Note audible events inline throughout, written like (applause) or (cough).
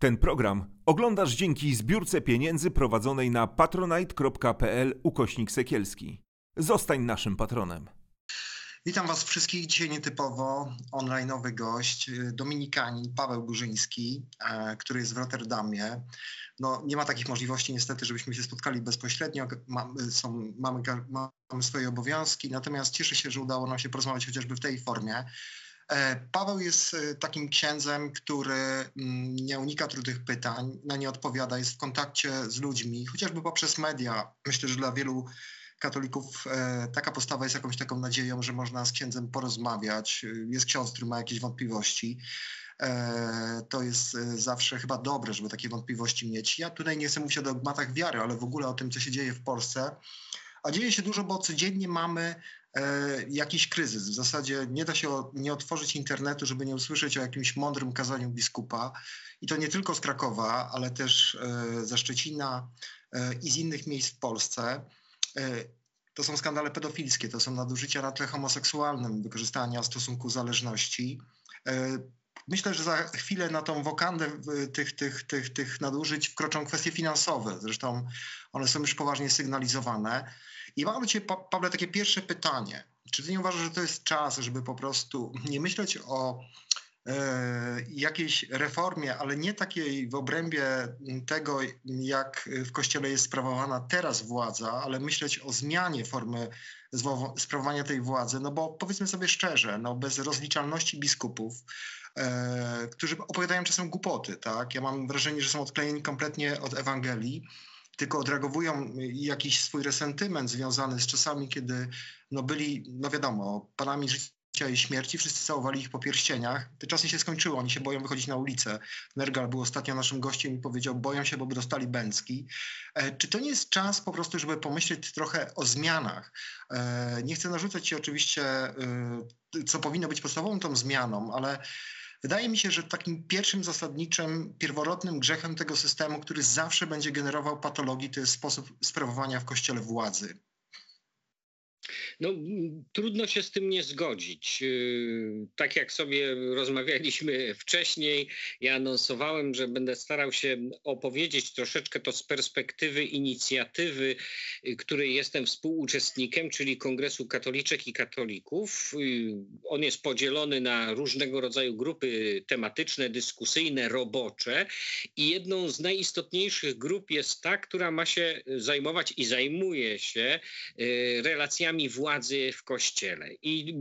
Ten program oglądasz dzięki zbiórce pieniędzy prowadzonej na patronite.pl ukośnik sekielski. Zostań naszym patronem. Witam Was wszystkich. Dzisiaj nietypowo online'owy gość, y, dominikanin Paweł Górzyński, e, który jest w Rotterdamie. No, nie ma takich możliwości niestety, żebyśmy się spotkali bezpośrednio. Mamy, są, mamy, mamy swoje obowiązki, natomiast cieszę się, że udało nam się porozmawiać chociażby w tej formie. E, Paweł jest e, takim księdzem, który mm, nie unika trudnych pytań, na nie odpowiada, jest w kontakcie z ludźmi, chociażby poprzez media. Myślę, że dla wielu katolików e, taka postawa jest jakąś taką nadzieją, że można z księdzem porozmawiać. Jest ksiądz, który ma jakieś wątpliwości. To jest zawsze chyba dobre, żeby takie wątpliwości mieć. Ja tutaj nie chcę mówić o dogmatach wiary, ale w ogóle o tym, co się dzieje w Polsce. A dzieje się dużo, bo codziennie mamy jakiś kryzys. W zasadzie nie da się nie otworzyć internetu, żeby nie usłyszeć o jakimś mądrym kazaniu biskupa. I to nie tylko z Krakowa, ale też e, ze Szczecina e, i z innych miejsc w Polsce. To są skandale pedofilskie, to są nadużycia na tle homoseksualnym, wykorzystania stosunku zależności. Myślę, że za chwilę na tą wokandę tych, tych, tych, tych nadużyć wkroczą kwestie finansowe. Zresztą one są już poważnie sygnalizowane. I mam do Ciebie, Pawle, takie pierwsze pytanie. Czy Ty nie uważasz, że to jest czas, żeby po prostu nie myśleć o e, jakiejś reformie, ale nie takiej w obrębie tego, jak w Kościele jest sprawowana teraz władza, ale myśleć o zmianie formy sprawowania tej władzy, no bo powiedzmy sobie szczerze, no bez rozliczalności biskupów, e, którzy opowiadają czasem głupoty, tak? Ja mam wrażenie, że są odklejeni kompletnie od Ewangelii tylko odreagowują jakiś swój resentyment związany z czasami, kiedy no byli, no wiadomo, panami życia i śmierci, wszyscy całowali ich po pierścieniach. Te czasy się skończyły, oni się boją wychodzić na ulicę. Nergal był ostatnio naszym gościem i powiedział, boją się, bo by dostali bęcki. E, czy to nie jest czas po prostu, żeby pomyśleć trochę o zmianach? E, nie chcę narzucać ci oczywiście, e, co powinno być podstawową tą zmianą, ale Wydaje mi się, że takim pierwszym zasadniczym, pierworodnym grzechem tego systemu, który zawsze będzie generował patologii, to jest sposób sprawowania w kościele władzy. No, trudno się z tym nie zgodzić. Y, tak jak sobie rozmawialiśmy wcześniej, ja anonsowałem, że będę starał się opowiedzieć troszeczkę to z perspektywy inicjatywy, y, której jestem współuczestnikiem, czyli Kongresu Katoliczek i Katolików. Y, on jest podzielony na różnego rodzaju grupy tematyczne, dyskusyjne, robocze i jedną z najistotniejszych grup jest ta, która ma się zajmować i zajmuje się relacjami władzy w kościele. I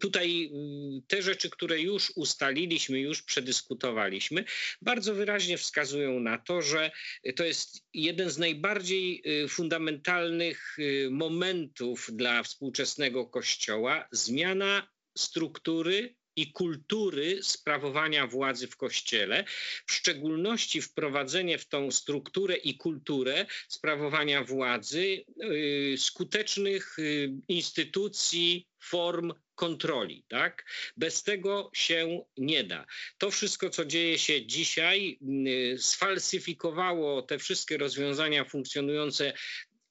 tutaj mm, te rzeczy, które już ustaliliśmy, już przedyskutowaliśmy, bardzo wyraźnie wskazują na to, że to jest jeden z najbardziej y, fundamentalnych y, momentów dla współczesnego kościoła zmiana struktury i kultury sprawowania władzy w kościele, w szczególności wprowadzenie w tą strukturę i kulturę sprawowania władzy yy, skutecznych yy, instytucji, form kontroli. Tak? Bez tego się nie da. To wszystko, co dzieje się dzisiaj, yy, sfalsyfikowało te wszystkie rozwiązania funkcjonujące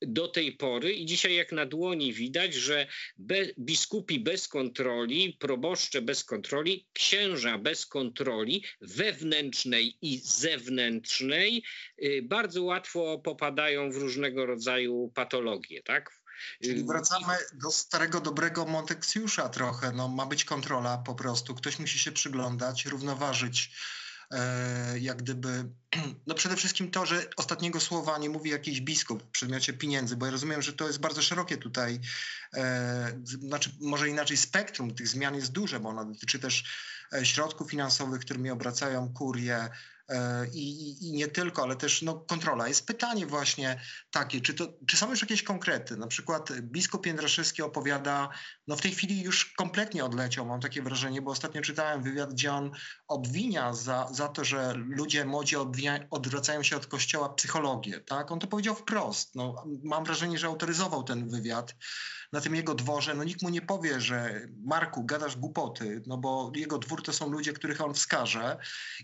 do tej pory i dzisiaj jak na dłoni widać, że be, biskupi bez kontroli, proboszcze bez kontroli, księża bez kontroli wewnętrznej i zewnętrznej y, bardzo łatwo popadają w różnego rodzaju patologie, tak? Czyli wracamy do starego, dobrego Monteksiusza trochę. No, ma być kontrola po prostu. Ktoś musi się przyglądać, równoważyć jak gdyby, (clears throat) no przede wszystkim to, że ostatniego słowa nie mówi jakiś biskup w przedmiocie pieniędzy, bo ja rozumiem, że to jest bardzo szerokie tutaj, e, znaczy może inaczej spektrum tych zmian jest duże, bo ona dotyczy też e, środków finansowych, którymi obracają kurie, E, i, i, nie tylko, ale też no, kontrola. Jest pytanie właśnie takie, czy, to, czy są już jakieś konkrety? Na przykład biskup Jędraszewski opowiada, no w tej chwili już kompletnie odleciał, mam takie wrażenie, bo ostatnio czytałem wywiad, gdzie on obwinia za, za to, że ludzie młodzi odwia- odwracają się od kościoła psychologię, tak? On to powiedział wprost. No, mam wrażenie, że autoryzował ten wywiad na tym jego dworze, no nikt mu nie powie, że Marku, gadasz głupoty, no bo jego dwór to są ludzie, których on wskaże.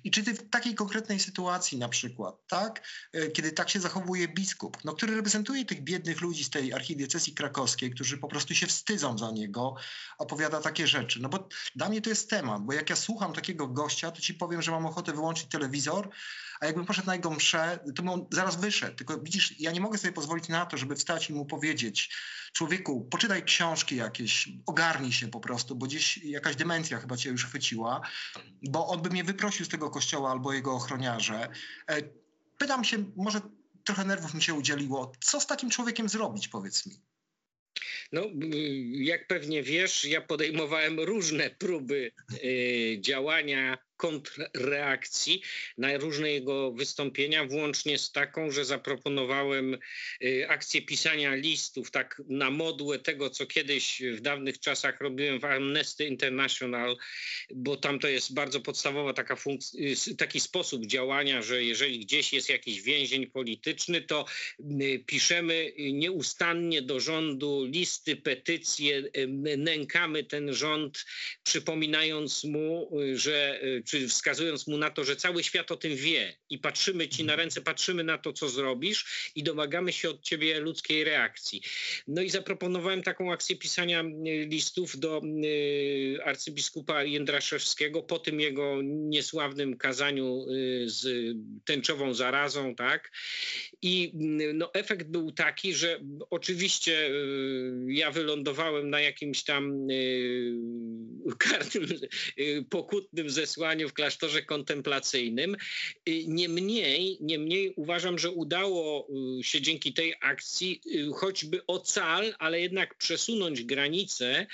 I czy ty w takiej konkretnej sytuacji na przykład, tak, e, kiedy tak się zachowuje biskup, no, który reprezentuje tych biednych ludzi z tej archidiecezji krakowskiej, którzy po prostu się wstydzą za niego, opowiada takie rzeczy. No bo dla mnie to jest temat, bo jak ja słucham takiego gościa, to ci powiem, że mam ochotę wyłączyć telewizor, a jakbym poszedł na jego mszę, to bym zaraz wyszedł. Tylko widzisz, ja nie mogę sobie pozwolić na to, żeby wstać i mu powiedzieć, człowieku, poczytaj książki jakieś, ogarnij się po prostu, bo gdzieś jakaś demencja chyba cię już chwyciła, bo on by mnie wyprosił z tego kościoła albo jego ochroniarze. E, pytam się, może trochę nerwów mi się udzieliło, co z takim człowiekiem zrobić, powiedz mi? No, jak pewnie wiesz, ja podejmowałem różne próby y, działania kontrreakcji na różne jego wystąpienia, włącznie z taką, że zaproponowałem y, akcję pisania listów, tak na modłę tego, co kiedyś w dawnych czasach robiłem w Amnesty International, bo tam to jest bardzo podstawowa taka y, taki sposób działania, że jeżeli gdzieś jest jakiś więzień polityczny, to y, piszemy nieustannie do rządu listy, petycje, nękamy ten rząd, przypominając mu, że czy wskazując mu na to, że cały świat o tym wie i patrzymy ci na ręce, patrzymy na to, co zrobisz i domagamy się od ciebie ludzkiej reakcji. No i zaproponowałem taką akcję pisania listów do y, arcybiskupa Jędraszewskiego po tym jego niesławnym kazaniu y, z tęczową zarazą, tak? I no, efekt był taki, że oczywiście y, ja wylądowałem na jakimś tam karnym, pokutnym zesłaniu w klasztorze kontemplacyjnym. Niemniej, niemniej uważam, że udało y, się dzięki tej akcji y, choćby ocal, ale jednak przesunąć granicę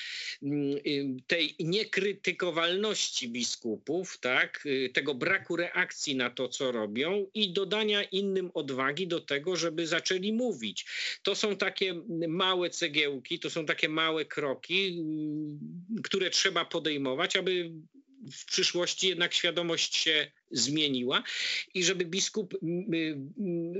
y, tej niekrytykowalności biskupów, tak, tego braku reakcji na to, co robią i dodania innym odwagi do tego, żeby zaczęli mówić. To są takie małe cegiełki, to są takie małe kroki, które trzeba podejmować, aby w przyszłości jednak świadomość się zmieniła i żeby biskup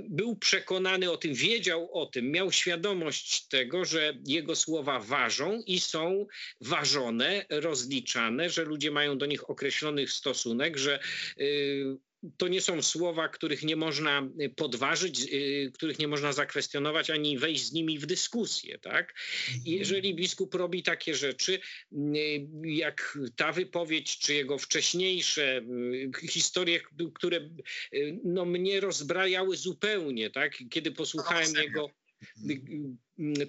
był przekonany o tym, wiedział o tym, miał świadomość tego, że jego słowa ważą i są ważone, rozliczane, że ludzie mają do nich określony stosunek, że y, to nie są słowa, których nie można y, podważyć, y, których nie można zakwestionować ani wejść z nimi w dyskusję. Tak? Mhm. jeżeli biskup robi takie rzeczy, y, jak ta wypowiedź, czy jego wcześniejsze historie, które no, mnie rozbrajały zupełnie, tak? kiedy posłuchałem jego mhm.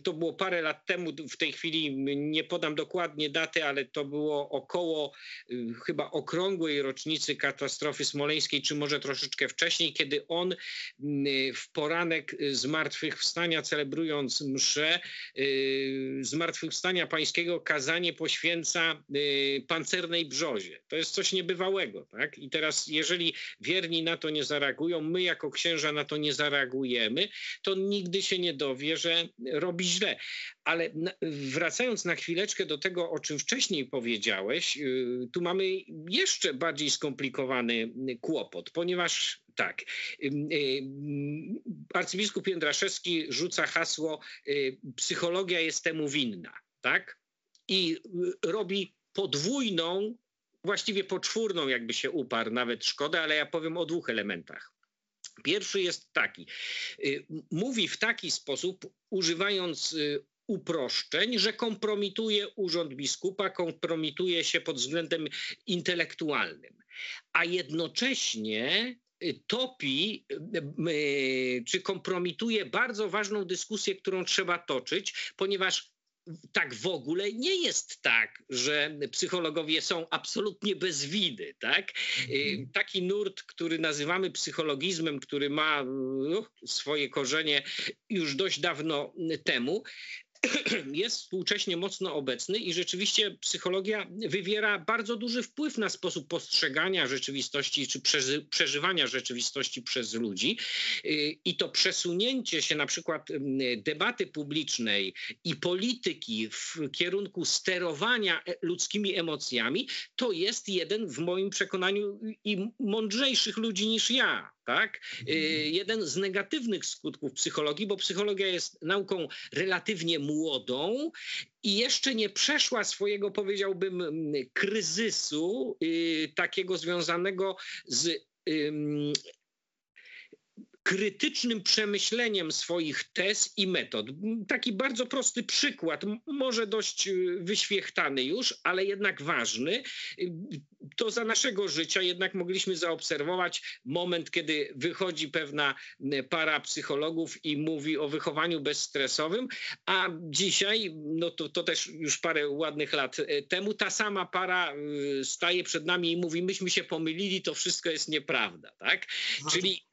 To było parę lat temu, w tej chwili nie podam dokładnie daty, ale to było około y, chyba okrągłej rocznicy katastrofy smoleńskiej, czy może troszeczkę wcześniej, kiedy on mm, w poranek zmartwychwstania, celebrując mszę, y, zmartwychwstania pańskiego kazanie poświęca y, pancernej brzozie. To jest coś niebywałego. Tak? I teraz, jeżeli wierni na to nie zareagują, my jako księża na to nie zareagujemy, to nigdy się nie dowie, że robi źle. Ale wracając na chwileczkę do tego, o czym wcześniej powiedziałeś, y, tu mamy jeszcze bardziej skomplikowany kłopot, ponieważ tak, y, y, arcybiskup Jędraszewski rzuca hasło psychologia jest temu winna, tak? I robi podwójną, właściwie poczwórną, jakby się uparł, nawet szkoda, ale ja powiem o dwóch elementach. Pierwszy jest taki. Y, mówi w taki sposób, używając y, uproszczeń, że kompromituje urząd biskupa, kompromituje się pod względem intelektualnym, a jednocześnie y, topi czy kompromituje bardzo ważną dyskusję, którą trzeba toczyć, ponieważ tak w ogóle nie jest tak, że psychologowie są absolutnie bez winy. Tak? Mhm. Taki nurt, który nazywamy psychologizmem, który ma no, swoje korzenie już dość dawno temu, (clears throat) jest współcześnie mocno obecny i rzeczywiście psychologia wywiera bardzo duży wpływ na sposób postrzegania rzeczywistości czy przeżywania rzeczywistości przez ludzi. I to przesunięcie się na przykład debaty publicznej i polityki w kierunku sterowania e, ludzkimi emocjami, to jest jeden w moim przekonaniu i mądrzejszych ludzi niż ja tak? Y, mhm. Jeden z negatywnych skutków psychologii, bo psychologia jest nauką relatywnie młodą i jeszcze nie przeszła swojego, powiedziałbym, kryzysu y, takiego związanego z krytycznym przemyśleniem swoich tez i metod. Taki bardzo prosty przykład, może dość y, wyświechtany już, ale jednak ważny. to za naszego życia jednak mogliśmy zaobserwować moment, kiedy wychodzi pewna para psychologów i mówi o wychowaniu bezstresowym, a dzisiaj, no to, to też już parę ładnych lat temu, ta sama para staje przed nami i mówi, myśmy się pomylili, to wszystko jest nieprawda, tak? Czyli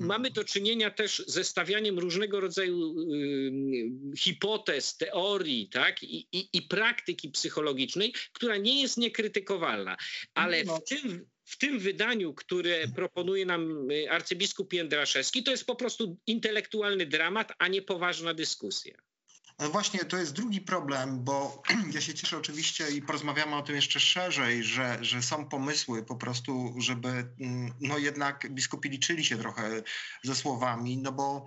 mamy do czynienia też ze stawianiem różnego rodzaju y, hipotez, teorii tak? I, i, i praktyki psychologicznej, która nie jest niekrytykowalna. Ale No. w tym, w tym wydaniu, które proponuje nam y, arcybiskup Jędraszewski, to jest po prostu intelektualny dramat, a nie poważna dyskusja. Właśnie, to jest drugi problem, bo (clears throat) ja się cieszę oczywiście i porozmawiamy o tym jeszcze szerzej, że, że są pomysły po prostu, żeby mm, no jednak biskupi liczyli się trochę ze słowami, no bo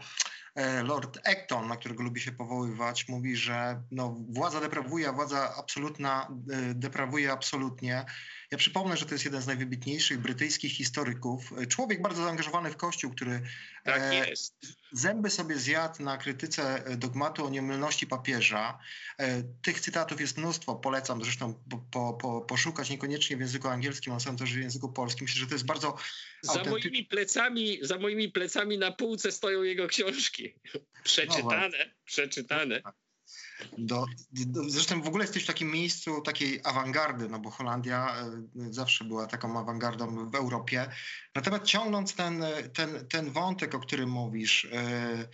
e, Lord Acton, na którego lubi się powoływać, mówi, że no, władza deprawuje, władza absolutna e, deprawuje absolutnie. Ja przypomnę, że to jest jeden z najwybitniejszych brytyjskich historyków, człowiek bardzo zaangażowany w Kościół, który Tak e, jest. zęby sobie zjadł na krytyce e, dogmatu o niemylności papieża. E, Tych cytatów jest mnóstwo, polecam zresztą po, po, po, poszukać, niekoniecznie w języku angielskim, ale są też w języku polskim. Myślę, że to jest bardzo Za moimi plecami, za moimi plecami na półce stoją jego książki. Przeczytane, przeczytane. Do, do, zresztą w ogóle jesteś w takim miejscu takiej awangardy, no bo Holandia e, zawsze była taką awangardą w Europie. Natomiast ciągnąc ten, e, ten, ten wątek, o którym mówisz, e,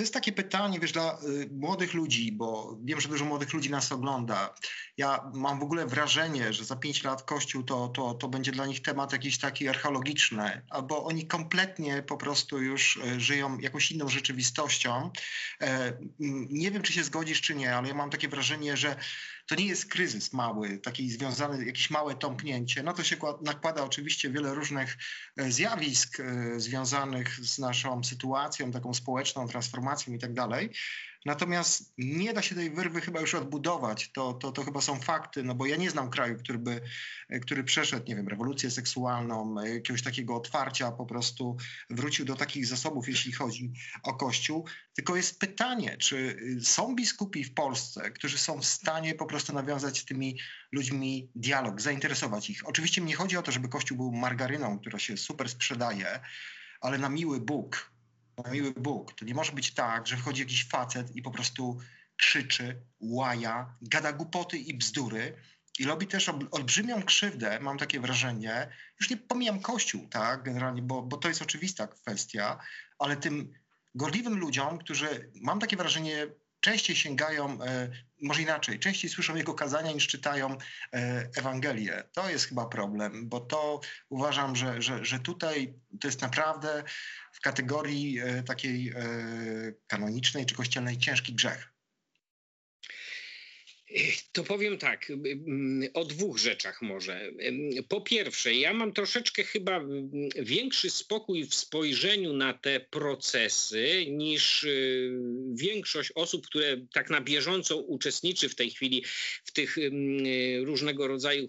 to jest takie pytanie, wiesz, dla y, młodych ludzi, bo wiem, że dużo młodych ludzi nas ogląda. Ja mam w ogóle wrażenie, że za pięć lat Kościół to, to, to będzie dla nich temat jakiś taki archeologiczny, albo oni kompletnie po prostu już y, żyją jakąś inną rzeczywistością. E, Nie wiem, czy się zgodzisz, czy nie, ale ja mam takie wrażenie, że to nie jest kryzys mały, taki związany, jakieś małe tąpnięcie. No to się kład- nakłada oczywiście wiele różnych e, zjawisk e, związanych z naszą sytuacją, taką społeczną, transformacją i tak dalej. Natomiast nie da się tej wyrwy chyba już odbudować. To, to, to chyba są fakty, no bo ja nie znam kraju, który by, który przeszedł, nie wiem, rewolucję seksualną, jakiegoś takiego otwarcia, po prostu wrócił do takich zasobów, jeśli chodzi o Kościół. Tylko jest pytanie, czy y, są biskupi w Polsce, którzy są w stanie po prostu nawiązać z tymi ludźmi dialog, zainteresować ich. Oczywiście nie chodzi o to, żeby Kościół był margaryną, która się super sprzedaje, ale na miły Bóg, miły Bóg, to nie może być tak, że wchodzi jakiś facet i po prostu krzyczy, łaja, gada głupoty i bzdury i robi też ol- olbrzymią krzywdę, mam takie wrażenie, już nie pomijam Kościół, tak, generalnie, bo, bo to jest oczywista kwestia, ale tym gorliwym ludziom, którzy, mam takie wrażenie, częściej sięgają, e, może inaczej, częściej słyszą jego kazania niż czytają e, Ewangelię. To jest chyba problem, bo to uważam, że, że, że tutaj to jest naprawdę w kategorii e, takiej kanonicznej czy kościelnej ciężki grzech. (laughs) To powiem tak, o dwóch rzeczach może. Po pierwsze, ja mam troszeczkę chyba większy spokój w spojrzeniu na te procesy niż y, większość osób, które tak na bieżąco uczestniczy w tej chwili w tych różnego rodzaju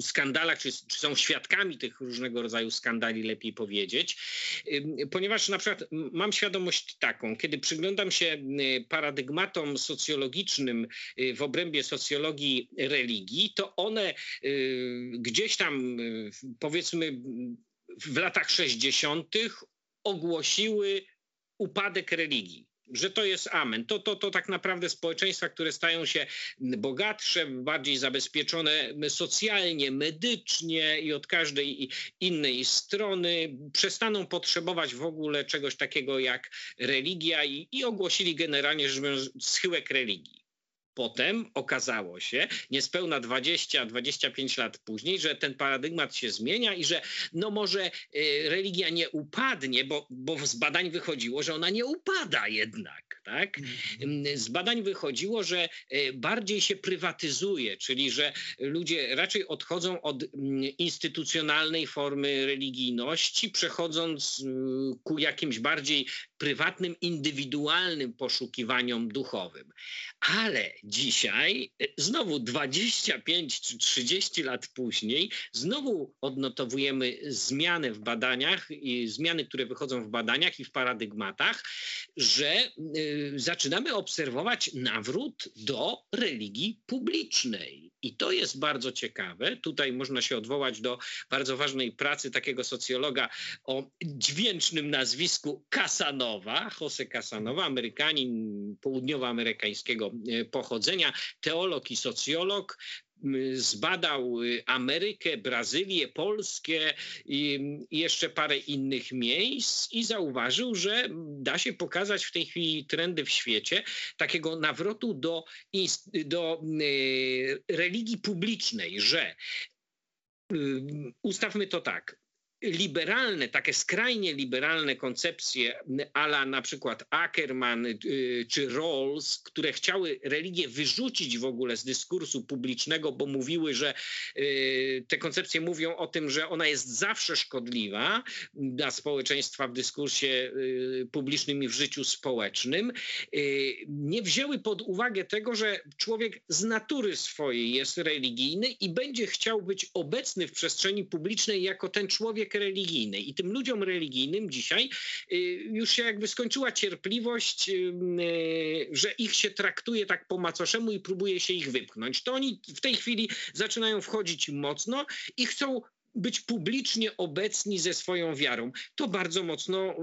skandalach, czy, czy są świadkami tych różnego rodzaju skandali, lepiej powiedzieć. Ponieważ na przykład mam świadomość taką, kiedy przyglądam się paradygmatom socjologicznym y, w obrębie socjologii religii, to one y, gdzieś tam y, powiedzmy w latach 60. ogłosiły upadek religii. Że to jest amen. To, to, to tak naprawdę społeczeństwa, które stają się bogatsze, bardziej zabezpieczone socjalnie, medycznie i od każdej innej strony, przestaną potrzebować w ogóle czegoś takiego jak religia i, i ogłosili generalnie biorąc schyłek religii. Potem okazało się, niespełna 20-25 lat później, że ten paradygmat się zmienia i że no może y, religia nie upadnie, bo, bo z badań wychodziło, że ona nie upada jednak, tak? Mm, Z badań wychodziło, że y, bardziej się prywatyzuje, czyli że ludzie raczej odchodzą od mm, instytucjonalnej formy religijności, przechodząc ku jakimś bardziej prywatnym, indywidualnym poszukiwaniom duchowym. Ale dzisiaj, e, znowu 25 czy 30 lat później, znowu odnotowujemy zmiany w badaniach, i zmiany, które wychodzą w badaniach i w paradygmatach, że zaczynamy obserwować nawrót do religii publicznej. I to jest bardzo ciekawe. Tutaj można się odwołać do bardzo ważnej pracy takiego socjologa o dźwięcznym nazwisku Casanowa, Jose Casanowa, Amerykanin południowoamerykańskiego e, pochodzenia, teolog i socjolog, zbadał y, Amerykę, Brazylię, Polskę i jeszcze parę innych miejsc i zauważył, że da się pokazać w tej chwili trendy w świecie takiego nawrotu do, do y, religii publicznej, że y, ustawmy to tak liberalne, takie skrajnie liberalne koncepcje ala na przykład Ackerman y, czy Rawls, które chciały religię wyrzucić w ogóle z dyskursu publicznego, bo mówiły, że y, te koncepcje mówią o tym, że ona jest zawsze szkodliwa dla społeczeństwa w dyskursie y, publicznym i w życiu społecznym, nie wzięły pod uwagę tego, że człowiek z natury swojej jest religijny i będzie chciał być obecny w przestrzeni publicznej jako ten człowiek człowiek religijny. I tym ludziom religijnym dzisiaj y, już się jakby skończyła cierpliwość, y, y, że ich się traktuje tak po macoszemu i próbuje się ich wypchnąć. To oni w tej chwili zaczynają wchodzić mocno i chcą być publicznie obecni ze swoją wiarą. To bardzo mocno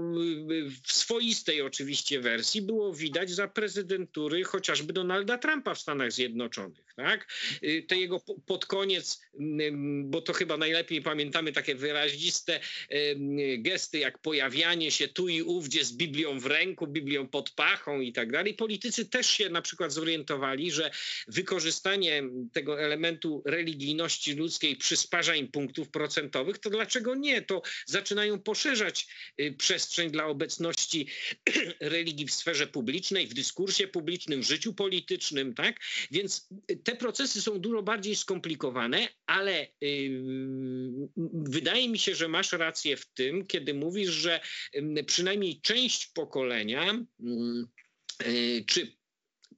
w swoistej oczywiście wersji było widać za prezydentury chociażby Donalda Trumpa w Stanach Zjednoczonych. Tak? Y, te jego pod koniec, bo to chyba najlepiej pamiętamy takie wyraziste gesty, jak pojawianie się tu i ówdzie z Biblią w ręku, Biblią pod pachą i tak dalej. Politycy też się na przykład zorientowali, że wykorzystanie tego elementu religijności ludzkiej przysparza im punktów procentowych, to dlaczego nie? To zaczynają poszerzać y, przestrzeń dla obecności (clears throat) religii w sferze publicznej, w dyskursie publicznym, w życiu politycznym, tak? Więc te procesy są dużo bardziej skomplikowane, ale yy, wydaje mi się, że masz rację w tym, kiedy mówisz, że przynajmniej część pokolenia yy, czy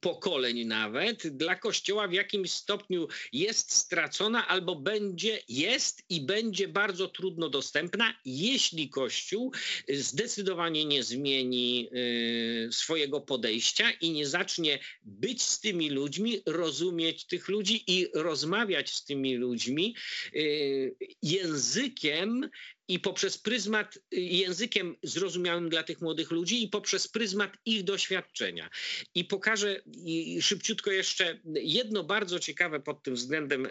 pokoleń nawet dla Kościoła w jakimś stopniu jest stracona albo będzie, jest i będzie bardzo trudno dostępna, jeśli Kościół zdecydowanie nie zmieni y, swojego podejścia i nie zacznie być z tymi ludźmi, rozumieć tych ludzi i rozmawiać z tymi ludźmi y, językiem i poprzez pryzmat, y, językiem zrozumiałym dla tych młodych ludzi i poprzez pryzmat ich doświadczenia. I pokażę szybciutko jeszcze jedno bardzo ciekawe pod tym względem e,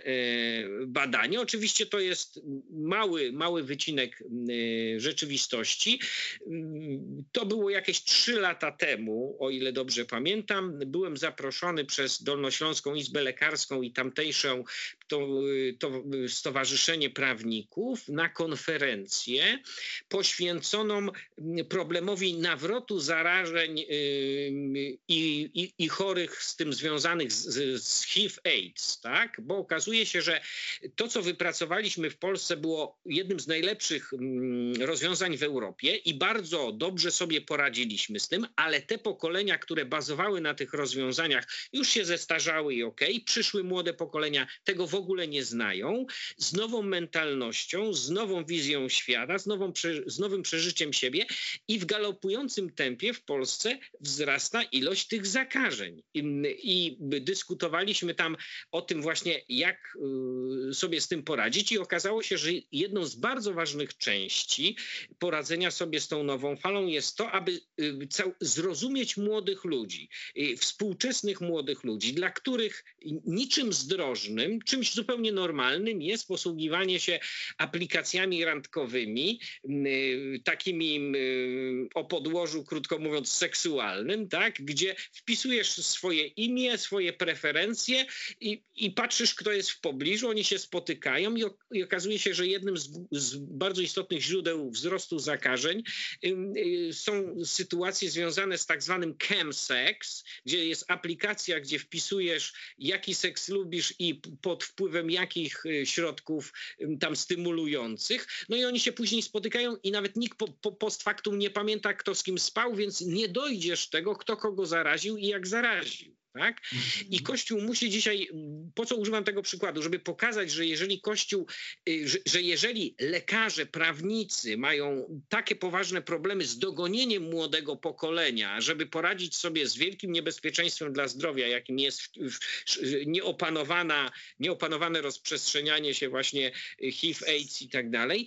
badanie. Oczywiście to jest mały, mały wycinek e, rzeczywistości. To było jakieś trzy lata temu, o ile dobrze pamiętam. Byłem zaproszony przez Dolnośląską Izbę Lekarską i tamtejszą to, to Stowarzyszenie Prawników na konferencję poświęconą problemowi nawrotu zarażeń y, i, i, i chorych z tym związanych z, z HIV-AIDS, tak? Bo okazuje się, że to, co wypracowaliśmy w Polsce, było jednym z najlepszych mm, rozwiązań w Europie i bardzo dobrze sobie poradziliśmy z tym, ale te pokolenia, które bazowały na tych rozwiązaniach, już się zestarzały i okej, okay. przyszły młode pokolenia tego w ogóle nie znają, z nową mentalnością, z nową wizją świata, z, nową, z nowym przeżyciem siebie i w galopującym tempie w Polsce wzrasta ilość tych zakażeń. I, I, dyskutowaliśmy tam o tym właśnie, jak y, sobie z tym poradzić i okazało się, że jedną z bardzo ważnych części poradzenia sobie z tą nową falą jest to, aby y, zrozumieć młodych ludzi, y, współczesnych młodych ludzi, dla których niczym zdrożnym, czymś zupełnie normalnym jest posługiwanie się aplikacjami randkowymi, Y, takimi y, o podłożu, krótko mówiąc, seksualnym, tak? gdzie wpisujesz swoje imię, swoje preferencje i, i patrzysz, kto jest w pobliżu, oni się spotykają i, i okazuje się, że jednym z, z, bardzo istotnych źródeł wzrostu zakażeń y, są sytuacje związane z tak zwanym chemsex, gdzie jest aplikacja, gdzie wpisujesz, jaki seks lubisz i pod wpływem jakich środków tam stymulujących. No i oni się później spotykają i nawet nikt po, po, post factum nie pamięta, kto z kim spał, więc nie dojdziesz tego, kto kogo zaraził i jak zaraził. Tak? I Kościół musi dzisiaj, po co używam tego przykładu, żeby pokazać, że jeżeli Kościół, y, że, że, jeżeli lekarze, prawnicy mają takie poważne problemy z dogonieniem młodego pokolenia, żeby poradzić sobie z wielkim niebezpieczeństwem dla zdrowia, jakim jest nieopanowana, nieopanowane rozprzestrzenianie się właśnie HIV, AIDS i tak dalej,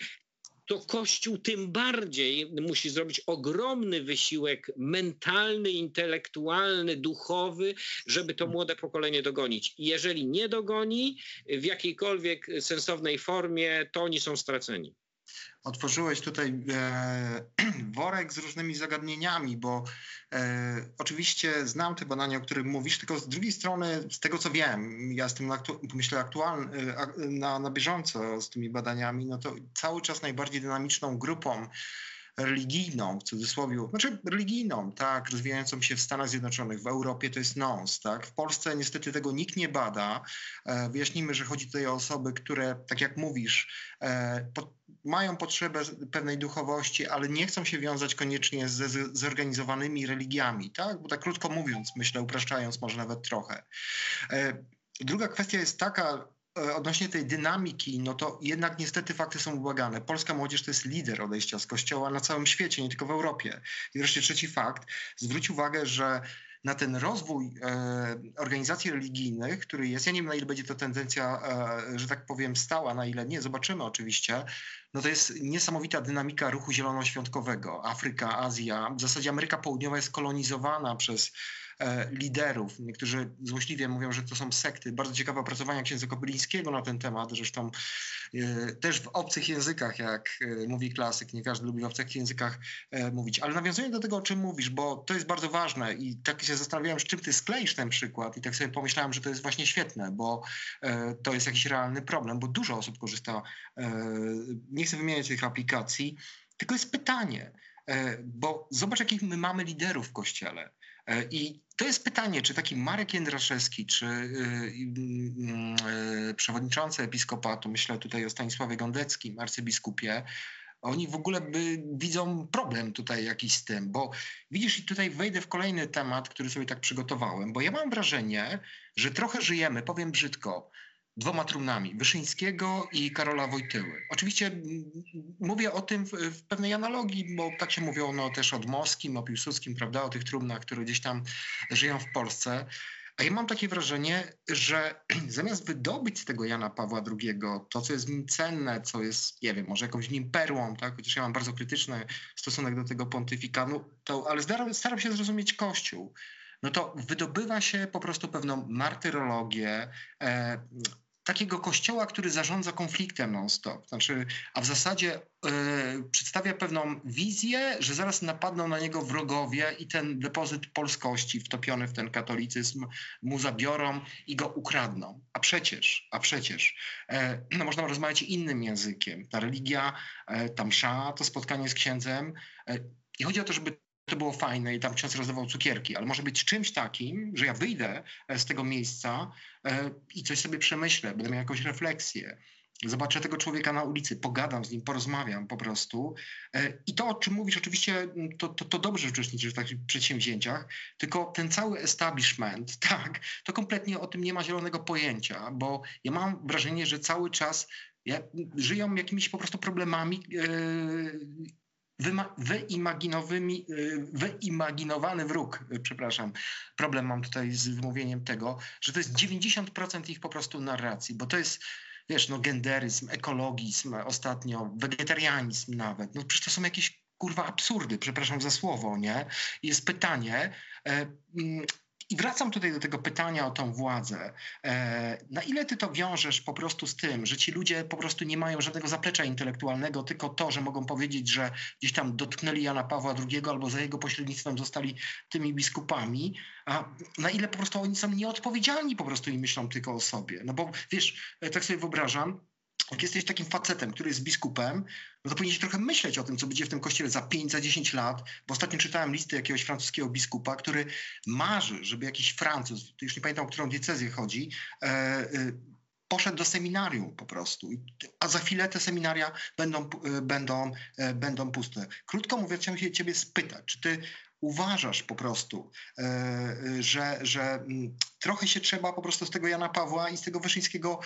to Kościół tym bardziej musi zrobić ogromny wysiłek mentalny, intelektualny, duchowy, żeby to młode pokolenie dogonić. I jeżeli nie dogoni w jakiejkolwiek sensownej formie, to oni są straceni otworzyłeś tutaj e, (clears throat) worek z różnymi zagadnienieniami, bo e, oczywiście znam te badania, o których mówisz, tylko z drugiej strony, z tego co wiem, ja jestem na, myślę aktualny, e, na, na bieżąco z tymi badaniami, no to cały czas najbardziej dynamiczną grupą religijną, w cudzysłowie, znaczy religijną, tak, rozwijającą się w Stanach Zjednoczonych, w Europie to jest NONS, tak. W Polsce niestety tego nikt nie bada. E, wyjaśnijmy, że chodzi tutaj o osoby, które, tak jak mówisz, e, po, mają potrzebę pewnej duchowości, ale nie chcą się wiązać koniecznie ze zorganizowanymi religiami, tak, bo tak krótko mówiąc, myślę, upraszczając może nawet trochę. E, druga kwestia jest taka, E, odnośnie tej dynamiki, no to jednak niestety fakty są ubłagane. Polska młodzież to jest lider odejścia z kościoła na całym świecie, nie tylko w Europie. I wreszcie trzeci fakt, zwróć uwagę, że na ten rozwój e, organizacji religijnych, który jest, ja nie wiem na ile będzie to tendencja, e, że tak powiem, stała, na ile nie, zobaczymy oczywiście, no to jest niesamowita dynamika ruchu zielonoświątkowego. Afryka, Azja, w zasadzie Ameryka Południowa jest kolonizowana przez liderów. Niektórzy złośliwie mówią, że to są sekty. Bardzo ciekawe opracowania księdza Kobylińskiego na ten temat, zresztą e, też w obcych językach, jak e, mówi klasyk, nie każdy lubi w obcych językach mówić. Ale nawiązuję do tego, o czym mówisz, bo to jest bardzo ważne i tak się zastanawiałem, z czym ty skleisz ten przykład i tak sobie pomyślałem, że to jest właśnie świetne, bo to jest jakiś realny problem, bo dużo osób korzysta, nie chcę wymieniać tych aplikacji, tylko jest pytanie, bo zobacz, jakich my mamy liderów w kościele. E, I to jest pytanie, czy taki Marek Jędraszewski, czy yy, przewodniczący episkopatu, myślę tutaj o Stanisławie Gondeckim, arcybiskupie, oni w ogóle by widzą problem tutaj jakiś z tym, bo widzisz, i tutaj wejdę w kolejny temat, który sobie tak przygotowałem, bo ja mam wrażenie, że trochę żyjemy, powiem brzydko, dwoma trumnami, Wyszyńskiego i Karola Wojtyły. Oczywiście mówię o tym w, w, pewnej analogii, bo tak się mówiono też o Dmowskim, o Piłsudskim, prawda, o tych trumnach, które gdzieś tam żyją w Polsce. A ja mam takie wrażenie, że (clears throat) zamiast wydobyć z tego Jana Pawła II to, co jest w nim cenne, co jest, nie wiem, może jakąś nim perłą, tak? chociaż ja mam bardzo krytyczny stosunek do tego pontyfikanu, to, ale staram, staram się zrozumieć Kościół no to wydobywa się po prostu pewną martyrologię, e, takiego kościoła, który zarządza konfliktem non-stop. Znaczy, a w zasadzie yy, przedstawia pewną wizję, że zaraz napadną na niego wrogowie i ten depozyt polskości wtopiony w ten katolicyzm mu zabiorą i go ukradną. A przecież, a przecież, yy, no można rozmawiać innym językiem. Ta religia, yy, ta msza, to spotkanie z księdzem. I chodzi o to, żeby to było fajne i tam ksiądz rozdawał cukierki, ale może być czymś takim, że ja wyjdę e, z tego miejsca e, i coś sobie przemyślę, będę miał jakąś refleksję. Zobaczę tego człowieka na ulicy, pogadam z nim, porozmawiam po prostu. E, I to, o czym mówisz, oczywiście to, to, to dobrze uczestniczysz w takich przedsięwzięciach, tylko ten cały establishment, (laughs) tak, to kompletnie o tym nie ma zielonego pojęcia, bo ja mam wrażenie, że cały czas ja, żyją jakimiś po prostu problemami wyimaginowymi, y, wyimaginowany wróg, y, przepraszam, problem mam tutaj z wymówieniem tego, że to jest 90% ich po prostu narracji, bo to jest wiesz, no genderyzm, ekologizm ostatnio, wegetarianizm nawet, no przecież to są jakieś kurwa absurdy, przepraszam za słowo, nie? Jest pytanie, e, mm, i wracam tutaj do tego pytania o tą władzę. E, na ile ty to wiążesz po prostu z tym, że ci ludzie po prostu nie mają żadnego zaplecza intelektualnego, tylko to, że mogą powiedzieć, że gdzieś tam dotknęli Jana Pawła II albo za jego pośrednictwem zostali tymi biskupami, a na ile po prostu oni są nieodpowiedzialni po prostu i myślą tylko o sobie. No bo wiesz, e, tak sobie wyobrażam, jak jesteś takim facetem, który jest biskupem, no to powinieneś trochę myśleć o tym, co będzie w tym kościele za 5, za 10 lat. Bo ostatnio czytałem listy jakiegoś francuskiego biskupa, który marzy, żeby jakiś Francuz, już nie pamiętam, o którą diecezję chodzi, e, e, poszedł do seminarium po prostu, a za chwilę te seminaria będą, będą, będą puste. Krótko mówiąc, chciałem się ciebie spytać, czy ty uważasz po prostu, że, że mm, trochę się trzeba po prostu z tego Jana Pawła i z tego Wyszyńskiego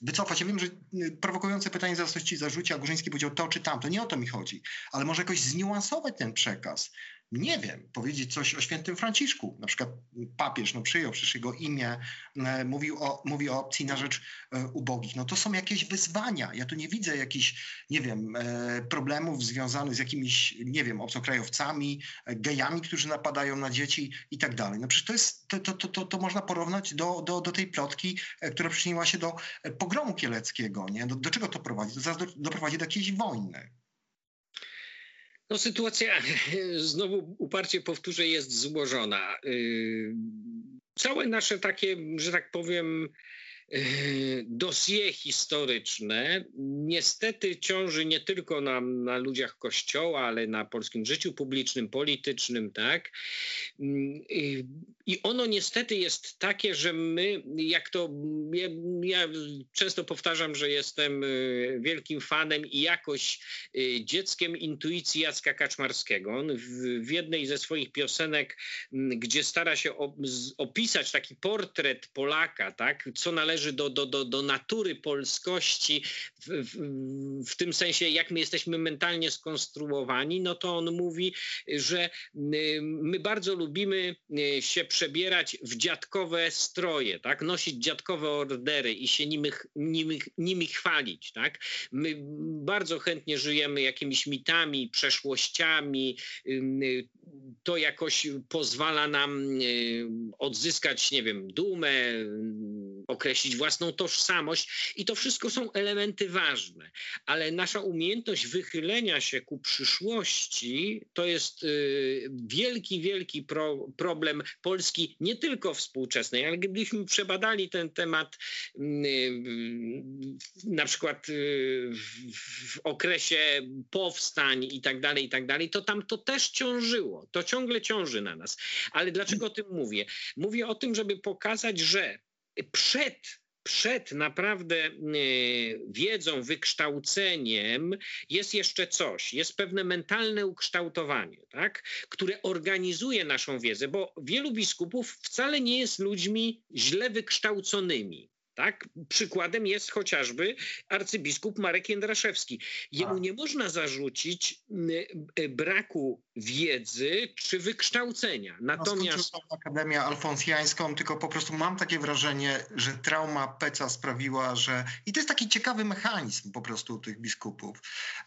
wycofać. Ja wiem, że prowokujące pytanie zaraz coś ci zarzuci, a Górzyński powiedział to czy tamto. Nie o to mi chodzi, ale może jakoś zniuansować ten przekaz nie wiem, powiedzieć coś o świętym Franciszku. Na przykład papież no, przyjął przecież jego imię, e, mówił o, mówi o opcji na rzecz e, ubogich. No to są jakieś wyzwania. Ja tu nie widzę jakichś, nie wiem, e, problemów związanych z jakimiś, nie wiem, obcokrajowcami, gejami, którzy napadają na dzieci i tak dalej. No przecież to jest, to, to, to, to można porównać do, do, do tej plotki, która przyczyniła się do pogromu kieleckiego. Nie? Do, do czego to prowadzi? To zaraz do, doprowadzi do jakiejś wojny. No, sytuacja, (laughs) znowu uparcie powtórzę, jest złożona. Y, całe nasze takie, że tak powiem, dosie historyczne niestety ciąży nie tylko na, na ludziach Kościoła, ale na polskim życiu publicznym, politycznym, tak? Yy, I ono niestety jest takie, że my, jak to, ja, ja często powtarzam, że jestem yy, wielkim fanem i jakoś dzieckiem intuicji Jacka Kaczmarskiego. On w, w jednej ze swoich piosenek, gdzie stara się opisać taki portret Polaka, tak? Co należy należy do, do, do, do natury polskości, w, w, w tym sensie, jak my jesteśmy mentalnie skonstruowani, no to on mówi, że my bardzo lubimy y, się przebierać w dziadkowe stroje, tak? nosić dziadkowe ordery i się nimi, nimi, nimi chwalić. Tak? My bardzo chętnie żyjemy jakimiś mitami, przeszłościami. To jakoś pozwala nam odzyskać, nie wiem, dumę, określić własną tożsamość i to wszystko są elementy ważne, ale nasza umiejętność wychylenia się ku przyszłości to jest y, wielki, wielki pro, problem Polski, nie tylko współczesnej, ale gdybyśmy przebadali ten temat y, na przykład y, w okresie powstań i tak dalej, i tak dalej, to tam to też ciążyło, to ciągle ciąży na nas. Ale dlaczego o tym mówię? Mówię o tym, żeby pokazać, że przed przed naprawdę e, wiedzą, wykształceniem jest jeszcze coś, jest pewne mentalne ukształtowanie, tak? które organizuje naszą wiedzę, bo wielu biskupów wcale nie jest ludźmi źle wykształconymi. Tak? Przykładem jest chociażby arcybiskup Marek Jędraszewski. Jemu nie można zarzucić e, braku wiedzy czy wykształcenia. No, Natomiast. No, Akademię Alfonsjańską, tylko po prostu mam takie wrażenie, że trauma Peca sprawiła, że. I to jest taki ciekawy mechanizm po prostu tych biskupów,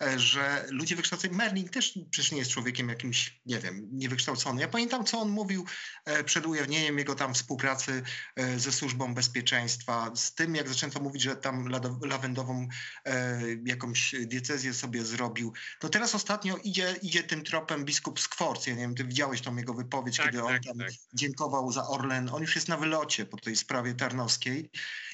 e, że ludzie wykształceni. Merlin też przecież nie jest człowiekiem jakimś, nie wiem, niewykształcony. Ja pamiętam, co on mówił e, przed ujawnieniem jego tam współpracy ze służbą bezpieczeństwa z tym, jak zaczęto mówić, że tam lawendową e, jakąś diecezję sobie zrobił. To teraz ostatnio idzie, idzie tym tropem biskup Skworc. Ja nie wiem, ty widziałeś tą jego wypowiedź, tak, kiedy on tak, tam tak. dziękował za Orlen. On już jest na wylocie po tej sprawie tarnowskiej.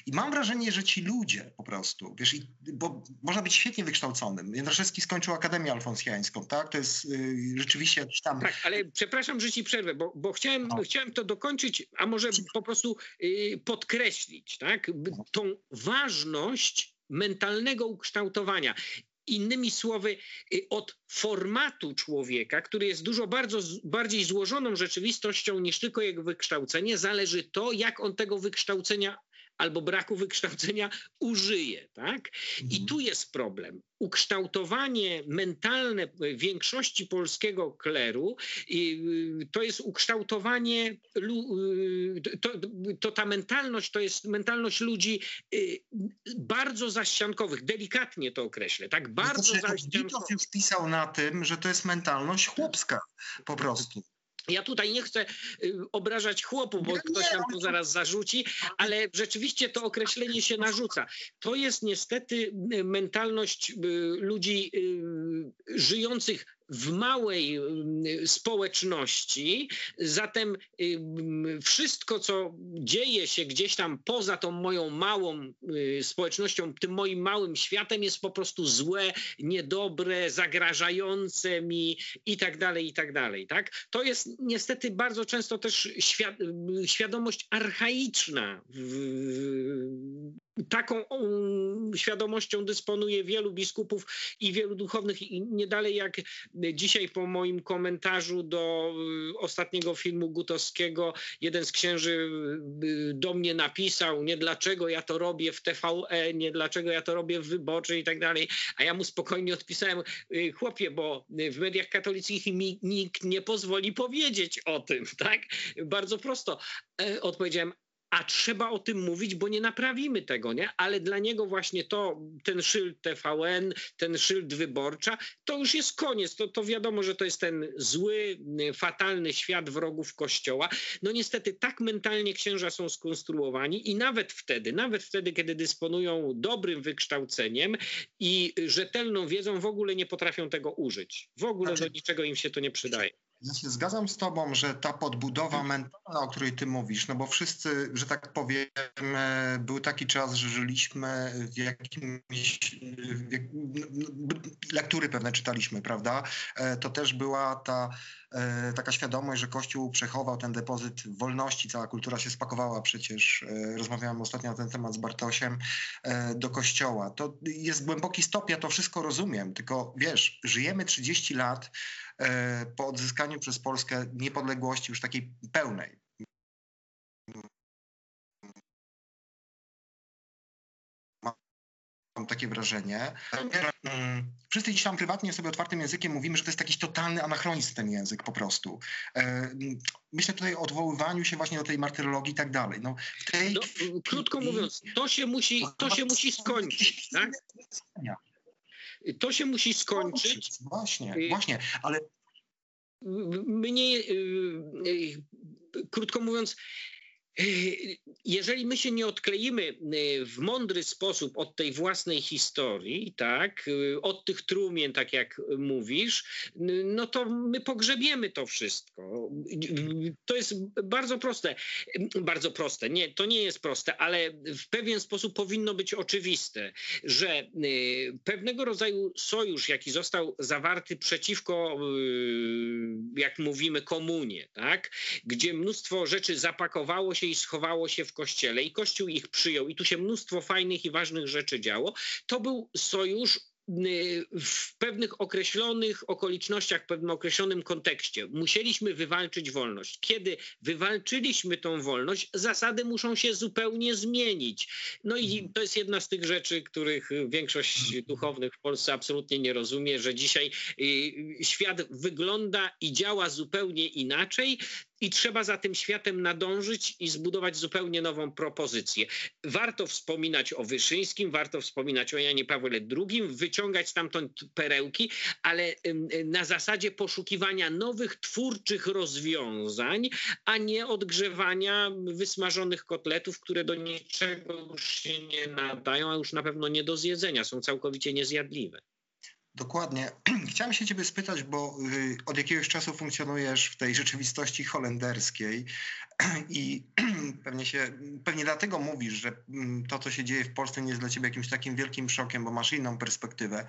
I mam wrażenie, że ci ludzie po prostu, wiesz, bo można być świetnie wykształconym. Jędraszewski skończył Akademię Alfonsjańską, tak? To jest y, rzeczywiście jakiś tam... Tak, ale przepraszam, że ci przerwę, bo, bo chciałem, no. chciałem to dokończyć, a może po prostu y, podkreślić, tak? Tą ważność mentalnego ukształtowania. Innymi słowy, y, od formatu człowieka, który jest dużo bardzo, bardziej złożoną rzeczywistością niż tylko jego wykształcenie, zależy to, jak on tego wykształcenia albo braku wykształcenia użyje. Tak? I mhm. tu jest problem. Ukształtowanie mentalne większości polskiego kleru y, to jest ukształtowanie, y, to, to ta mentalność to jest mentalność ludzi y, bardzo zaściankowych, delikatnie to określę, tak? Bardzo znaczy, zaściankowych. już pisał na tym, że to jest mentalność chłopska po prostu. Ja tutaj nie chcę y, obrażać chłopów, bo ktoś nam to zaraz zarzuci, ale rzeczywiście to określenie się narzuca. To jest niestety y, mentalność y, ludzi żyjących w małej społeczności, zatem wszystko, co dzieje się gdzieś tam poza tą moją małą społecznością, tym moim małym światem, jest po prostu złe, niedobre, zagrażające mi i tak dalej, i tak dalej. Tak? To jest niestety bardzo często też świadomość archaiczna w, taką um, świadomością dysponuje wielu biskupów i wielu duchownych. I nie dalej jak dzisiaj po moim komentarzu do y, ostatniego filmu Gutowskiego, jeden z księży y, do mnie napisał, nie dlaczego ja to robię w TVE, nie dlaczego ja to robię w Wyborczej i tak dalej. A ja mu spokojnie odpisałem, y, chłopie, bo w mediach katolickich mi nikt nie pozwoli powiedzieć o tym, (laughs) tak? Bardzo prosto. E, odpowiedziałem, a trzeba o tym mówić, bo nie naprawimy tego, nie? Ale dla niego właśnie to, ten szyld TVN, ten szyld wyborcza, to już jest koniec. To, to wiadomo, że to jest ten zły, fatalny świat wrogów Kościoła. No niestety tak mentalnie księża są skonstruowani i nawet wtedy, nawet wtedy, kiedy dysponują dobrym wykształceniem i rzetelną wiedzą, w ogóle nie potrafią tego użyć. W ogóle Znaczy- do niczego im się to nie przydaje. Zgadzam z tobą, że ta podbudowa mentalna, o której ty mówisz, no bo wszyscy, że tak powiem, e, był taki czas, że żyliśmy w jakimś, w jak, no, no, lektury pewne czytaliśmy, prawda? E, To też była ta e, taka świadomość, że Kościół przechował ten depozyt wolności, cała kultura się spakowała przecież, rozmawiałem ostatnio na ten temat z Bartosiem, do Kościoła. To jest głęboki stop, ja to wszystko rozumiem, tylko wiesz, żyjemy 30 lat, po odzyskaniu przez Polskę niepodległości już takiej pełnej. Mam takie wrażenie. Wszyscy gdzieś tam prywatnie sobie otwartym językiem mówimy, że to jest jakiś totalny anachronizm ten język po prostu. E, Myślę tutaj o odwoływaniu się właśnie do tej martyrologii i tak dalej. No, w tej No, krótko mówiąc, to się musi, to się musi skończyć, tak? To się musi skończyć. Właśnie, I- właśnie, ale Mnie, y, y, krótko mówiąc, y, jeżeli my się nie odkleimy y, w mądry sposób od tej własnej historii, tak, y, od tych trumien, tak jak mówisz, no to my pogrzebiemy to wszystko. To jest bardzo proste. Bardzo proste. Nie, to nie jest proste, ale w pewien sposób powinno być oczywiste, że pewnego rodzaju sojusz, jaki został zawarty przeciwko, jak mówimy, komunie, tak? gdzie mnóstwo rzeczy zapakowało się i schowało się w kościele i kościół ich przyjął i tu się mnóstwo fajnych i ważnych rzeczy działo, to był sojusz y, w pewnych określonych okolicznościach, w pewnym określonym kontekście. Musieliśmy wywalczyć wolność. Kiedy wywalczyliśmy tą wolność, zasady muszą się zupełnie zmienić. No i to jest jedna z tych rzeczy, których większość duchownych w Polsce absolutnie nie rozumie, że dzisiaj y, świat wygląda i działa zupełnie inaczej. I trzeba za tym światem nadążyć i zbudować zupełnie nową propozycję. Warto wspominać o Wyszyńskim, warto wspominać o Janie Pawle II, wyciągać stamtąd perełki, ale na zasadzie poszukiwania nowych twórczych rozwiązań, a nie odgrzewania wysmażonych kotletów, które do niczego już się nie nadają, a już na pewno nie do zjedzenia, są całkowicie niezjadliwe. Dokładnie. (clears throat) Chciałem się ciebie spytać, bo y, od jakiegoś czasu funkcjonujesz w tej rzeczywistości holenderskiej i (clears throat) pewnie się, pewnie dlatego mówisz, że mm, to, co się dzieje w Polsce nie jest dla ciebie jakimś takim wielkim szokiem, bo masz inną perspektywę.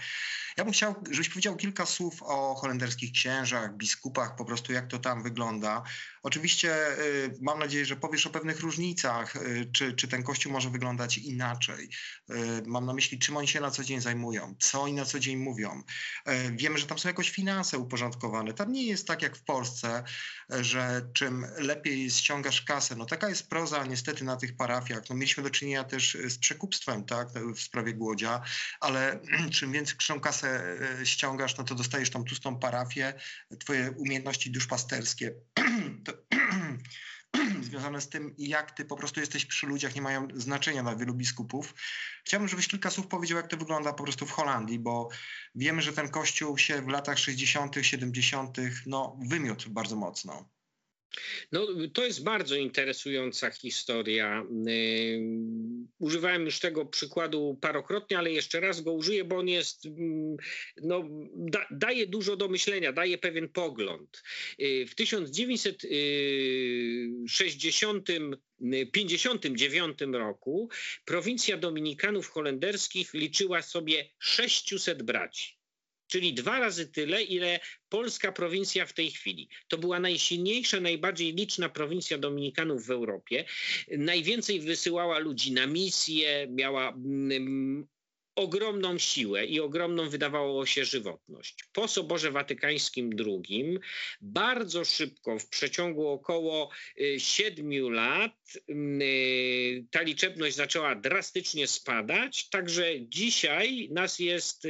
Ja bym chciał, żebyś powiedział kilka słów o holenderskich księżach, biskupach, po prostu jak to tam wygląda. Oczywiście y, mam nadzieję, że powiesz o pewnych różnicach, y, czy, czy ten kościół może wyglądać inaczej. Y, Mam na myśli, czym oni się na co dzień zajmują, co oni na co dzień mówią. Wiemy, że tam są jakoś finanse uporządkowane. Tam nie jest tak jak w Polsce, że czym lepiej ściągasz kasę. No taka jest proza niestety na tych parafiach. No mieliśmy do czynienia też e, z przekupstwem tak, w sprawie Głodzia, ale (clears throat) czym większą kasę e, ściągasz, no to dostajesz tą tłustą parafię, twoje umiejętności duszpasterskie. (clears throat) to, (clears throat) związane z tym, jak ty po prostu jesteś przy ludziach, nie mają znaczenia dla wielu biskupów. Chciałbym, żebyś kilka słów powiedział, jak to wygląda po prostu w Holandii, bo wiemy, że ten kościół się w latach 60., 70. no wymiótł bardzo mocno. No, to jest bardzo interesująca historia. Ym, Używałem już tego przykładu parokrotnie, ale jeszcze raz go użyję, bo on jest, mm, no, da, daje dużo do myślenia, daje pewien pogląd. Y, W 1959 roku prowincja Dominikanów Holenderskich liczyła sobie 600 braci. Czyli dwa razy tyle, ile polska prowincja w tej chwili. To była najsilniejsza, najbardziej liczna prowincja Dominikanów w Europie. Najwięcej wysyłała ludzi na misje, miała mm, ogromną siłę i ogromną wydawało się żywotność. Po Soborze Watykańskim II bardzo szybko, w przeciągu około y, siedmiu lat, y, ta liczebność zaczęła drastycznie spadać, także dzisiaj nas jest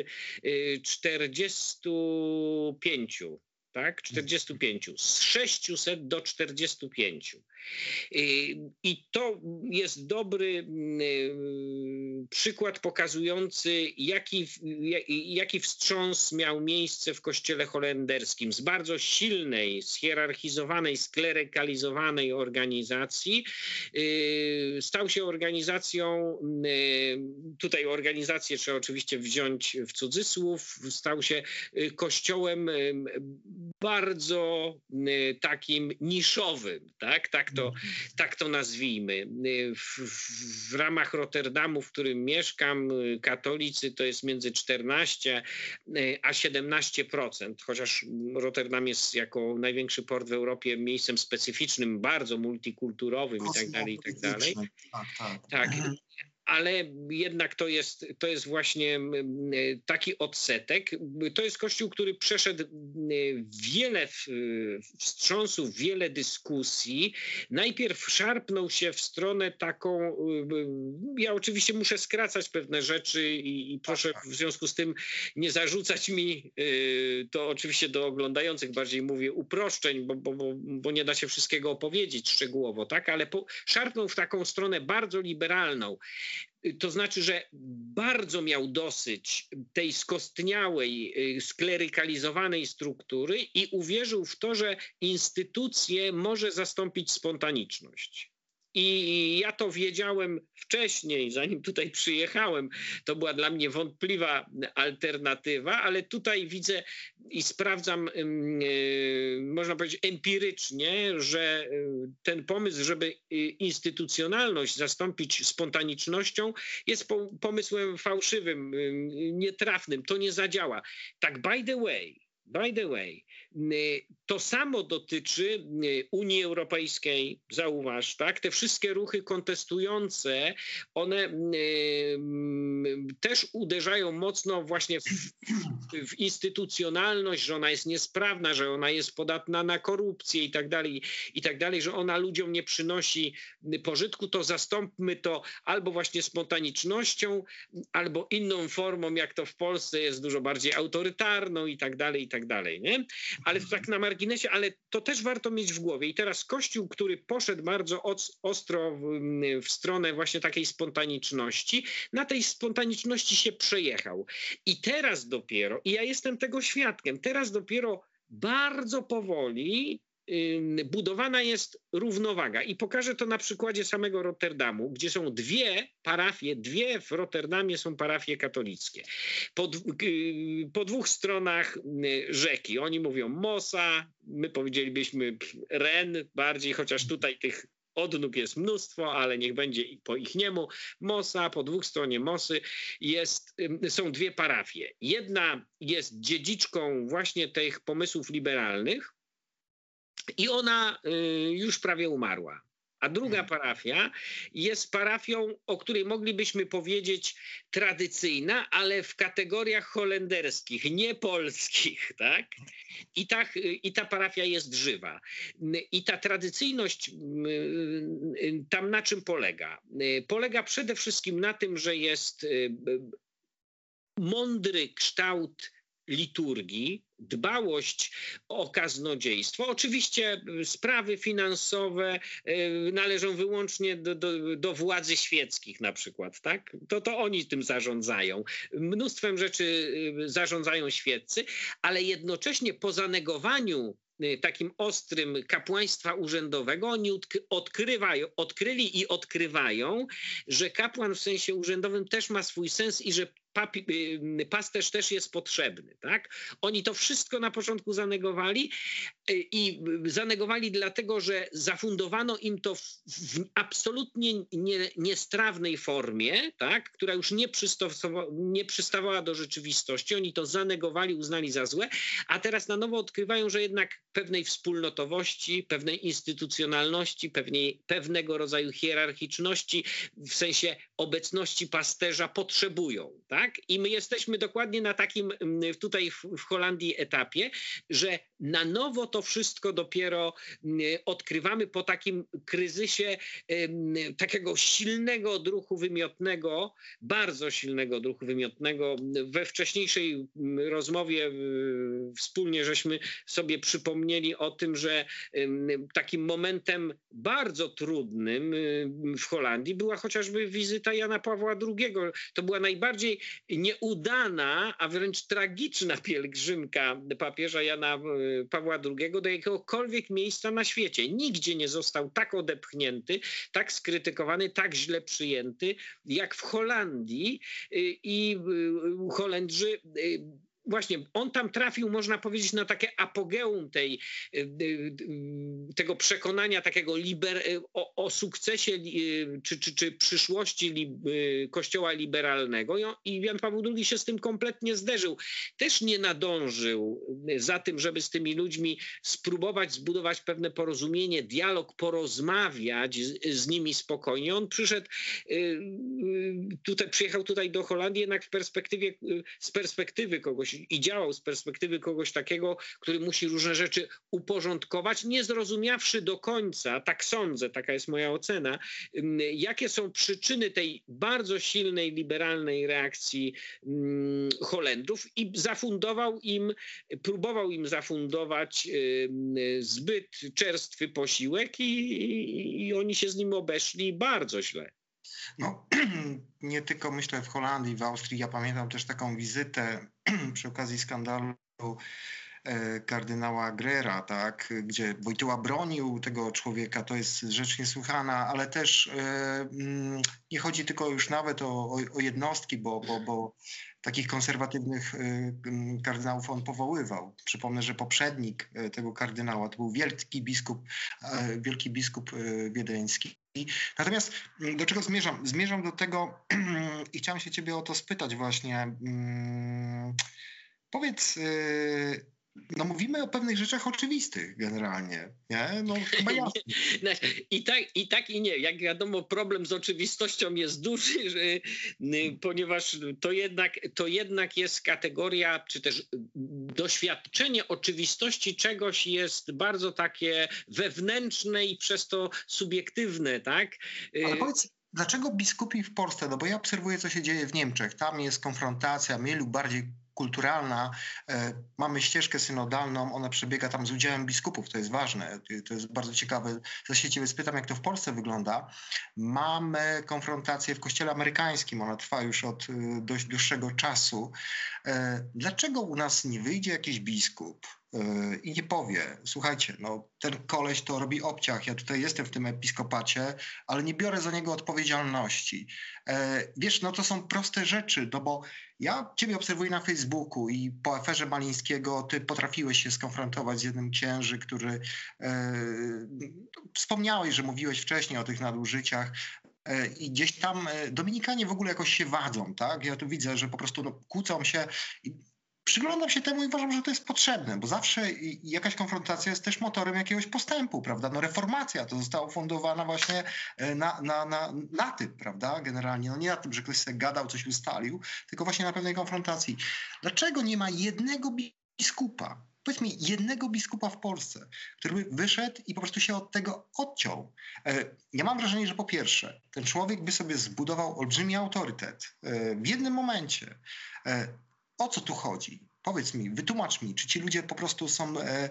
45 y, tak? 45, z 600 do 45. I to jest dobry mm, y, przykład pokazujący, jaki, jaki wstrząs miał miejsce w kościele holenderskim. Z bardzo silnej, schierarchizowanej, sklerykalizowanej organizacji y, stał się organizacją, y, tutaj organizację trzeba oczywiście wziąć w cudzysłów, stał się kościołem bardzo takim niszowym, tak? tak to, mhm. tak to nazwijmy. W, w, ramach Rotterdamu, w którym mieszkam, katolicy to jest między 14 a 17%, chociaż Rotterdam jest jako największy port w Europie miejscem specyficznym, bardzo multikulturowym i tak dalej, i tak dalej. Tak, tak. tak ale jednak to jest, to jest właśnie taki odsetek. To jest kościół, który przeszedł wiele wstrząsów, wiele dyskusji. Najpierw szarpnął się w stronę taką, ja oczywiście muszę skracać pewne rzeczy i, i proszę w związku z tym nie zarzucać mi, y, to oczywiście do oglądających bardziej mówię, uproszczeń, bo, bo, bo, bo nie da się wszystkiego opowiedzieć szczegółowo, tak? ale po, szarpnął w taką stronę bardzo liberalną. To znaczy, że bardzo miał dosyć tej skostniałej, y, sklerykalizowanej struktury i uwierzył w to, że instytucje może zastąpić spontaniczność. I ja to wiedziałem wcześniej, zanim tutaj przyjechałem. To była dla mnie wątpliwa alternatywa, ale tutaj widzę i sprawdzam, e, można powiedzieć, empirycznie, że e, ten pomysł, żeby e, instytucjonalność zastąpić spontanicznością, jest pomysłem fałszywym, nietrafnym. To nie zadziała. Tak, by the way, by the way, to samo dotyczy Unii Europejskiej, zauważ, tak? Te wszystkie ruchy kontestujące, one też uderzają mocno właśnie w, w instytucjonalność, że ona jest niesprawna, że ona jest podatna na korupcję i tak dalej, i tak dalej, że ona ludziom nie przynosi pożytku, to zastąpmy to albo właśnie spontanicznością, albo inną formą, jak to w Polsce jest dużo bardziej autorytarną i tak dalej, i tak dalej, nie? Ale tak na marginesie, ale to też warto mieć w głowie. I teraz Kościół, który poszedł bardzo ostro w, w stronę właśnie takiej spontaniczności, na tej spontaniczności się przejechał. I teraz dopiero, i ja jestem tego świadkiem, teraz dopiero bardzo powoli budowana jest równowaga. I pokażę to na przykładzie samego Rotterdamu, gdzie są dwie parafie, dwie w Rotterdamie są parafie katolickie. Po, po dwóch stronach rzeki. Oni mówią Mosa, my powiedzielibyśmy Ren bardziej, chociaż tutaj tych odnóg jest mnóstwo, ale niech będzie po ich niemu. Mosa, po dwóch stronie Mosy jest, są dwie parafie. Jedna jest dziedziczką właśnie tych pomysłów liberalnych, i ona y, już prawie umarła. A druga mhm. parafia jest parafią, o której moglibyśmy powiedzieć tradycyjna, ale w kategoriach holenderskich, nie polskich, (laughs) tak? I ta, I ta parafia jest żywa. I ta tradycyjność y, y, tam na czym polega? Polega przede wszystkim na tym, że jest mądry kształt liturgii, dbałość o kaznodziejstwo. Oczywiście sprawy finansowe y, należą wyłącznie do, do, do, władzy świeckich na przykład, tak? To, to oni tym zarządzają. Mnóstwem rzeczy y, zarządzają świeccy, ale jednocześnie po zanegowaniu y, takim ostrym kapłaństwa urzędowego, oni odkrywają, odkryli i odkrywają, że kapłan w sensie urzędowym też ma swój sens i że papi, y, pasterz też jest potrzebny. Tak? Oni to wszystko na początku zanegowali y, i zanegowali dlatego, że zafundowano im to w, w absolutnie nie, niestrawnej formie, tak? która już nie, nie przystawała do rzeczywistości. Oni to zanegowali, uznali za złe, a teraz na nowo odkrywają, że jednak pewnej wspólnotowości, pewnej instytucjonalności, pewnej, pewnego rodzaju hierarchiczności w sensie obecności pasterza potrzebują. Tak? I my jesteśmy dokładnie na takim mm, tutaj w, w Holandii etapie, że na nowo to wszystko dopiero mm, odkrywamy po takim kryzysie takiego silnego odruchu wymiotnego, bardzo silnego odruchu wymiotnego. We wcześniejszej mm, rozmowie wspólnie żeśmy sobie przypomnieli o tym, że takim momentem bardzo trudnym w Holandii była chociażby wizyta Jana Pawła II. To była najbardziej nieudana, a wręcz tragiczna pielgrzymka papieża Jana Pawła II do jakiegokolwiek miejsca na świecie. Nigdzie nie został tak odepchnięty, tak skrytykowany, tak źle przyjęty, jak w Holandii i Holendrzy właśnie on tam trafił, można powiedzieć, na takie apogeum tej, y, y, y, tego przekonania takiego liber, o, o sukcesie czy, czy, czy przyszłości li, kościoła liberalnego i Jan Paweł II się z tym kompletnie zderzył. Też nie nadążył za tym, żeby z tymi ludźmi spróbować zbudować pewne porozumienie, dialog, porozmawiać z, z nimi spokojnie. On przyszedł tutaj, przyjechał tutaj do Holandii jednak w perspektywie, z perspektywy kogoś i działał z perspektywy kogoś takiego, który musi różne rzeczy uporządkować, nie zrozumiawszy do końca, tak sądzę, taka jest moja ocena, jakie są przyczyny tej bardzo silnej liberalnej reakcji Holendrów i zafundował im, próbował im zafundować zbyt czerstwy posiłek i, i oni się z nim obeszli bardzo źle. No, (clears throat) nie tylko myślę w Holandii, w Austrii. Ja pamiętam też taką wizytę (clears throat) przy okazji skandalu e, kardynała Grera, tak, gdzie Wojtyła bronił tego człowieka, to jest rzecz niesłychana, ale też e, mm, nie chodzi tylko już nawet o, o jednostki, bo, bo, bo takich konserwatywnych e, kardynałów on powoływał. Przypomnę, że poprzednik tego kardynała to był wielki biskup, wielki biskup wiedeński. Natomiast mm, do czego zmierzam? Zmierzam do tego (clears throat) i chciałem się ciebie o to spytać właśnie. Mm, powiedz, y, no mówimy o pewnych rzeczach oczywistych generalnie, nie? No (laughs) chyba jasne. I tak, I tak i nie. Jak wiadomo, problem z oczywistością jest duży, (laughs) że, ponieważ to jednak, to jednak jest kategoria, czy też doświadczenie oczywistości czegoś jest bardzo takie wewnętrzne i przez to subiektywne, tak? Ale powiedz, dlaczego biskupi w Polsce, no bo ja obserwuję, co się dzieje w Niemczech, tam jest konfrontacja mniej lub bardziej kulturalna. E, mamy ścieżkę synodalną, ona przebiega tam z udziałem biskupów, to jest ważne, to jest bardzo ciekawe. Zaś się ciebie spytam, jak to w Polsce wygląda. Mamy konfrontację w kościele amerykańskim, ona trwa już od e, dość dłuższego czasu. E, dlaczego u nas nie wyjdzie jakiś biskup, i nie powie, słuchajcie, no ten koleś to robi obciach, ja tutaj jestem w tym episkopacie, ale nie biorę za niego odpowiedzialności. E, wiesz, no to są proste rzeczy, no bo ja ciebie obserwuję na Facebooku i po aferze Malińskiego ty potrafiłeś się skonfrontować z jednym księży, który e, wspomniałeś, że mówiłeś wcześniej o tych nadużyciach, e, i gdzieś tam e, Dominikanie w ogóle jakoś się wadzą, tak? Ja tu widzę, że po prostu no, kłócą się przyglądam się temu i uważam, że to jest potrzebne, bo zawsze jakaś konfrontacja jest też motorem jakiegoś postępu, prawda? No reformacja to została fundowana właśnie e, na, na, na, na tym, prawda? Generalnie, no nie na tym, że ktoś sobie gadał, coś ustalił, tylko właśnie na pewnej konfrontacji. Dlaczego nie ma jednego biskupa, powiedz mi, jednego biskupa w Polsce, który by wyszedł i po prostu się od tego odciął. E, ja mam wrażenie, że po pierwsze, ten człowiek by sobie zbudował olbrzymi autorytet e, w jednym momencie o co tu chodzi? Powiedz mi, wytłumacz mi, czy ci ludzie po prostu są, e,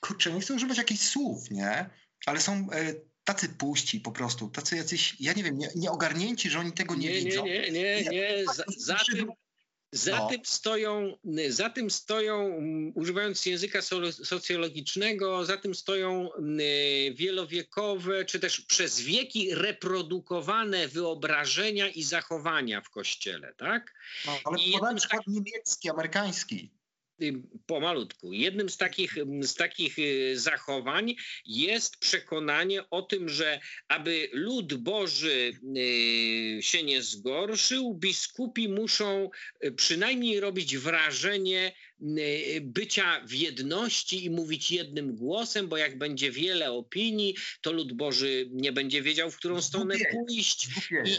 kurczę, nie chcę używać jakichś słów, nie? Ale są e, tacy puści po prostu, tacy jacyś, ja nie wiem, nie, nieogarnięci, że oni tego nie, nie widzą. Nie, nie, nie, nie. Za, za, tym, Za, No. tym stoją, za tym stoją, używając języka so- socjologicznego, za tym stoją mm, wielowiekowe, czy też przez wieki reprodukowane wyobrażenia i zachowania w Kościele, tak? No, ale I przykład niemiecki, amerykański. Pomalutku. Jednym z takich, z takich y, zachowań jest przekonanie o tym, że aby lud Boży y, się nie zgorszył, biskupi muszą y, przynajmniej robić wrażenie bycia w jedności i mówić jednym głosem, bo jak będzie wiele opinii, to lud Boży nie będzie wiedział, w którą stronę pójść. I,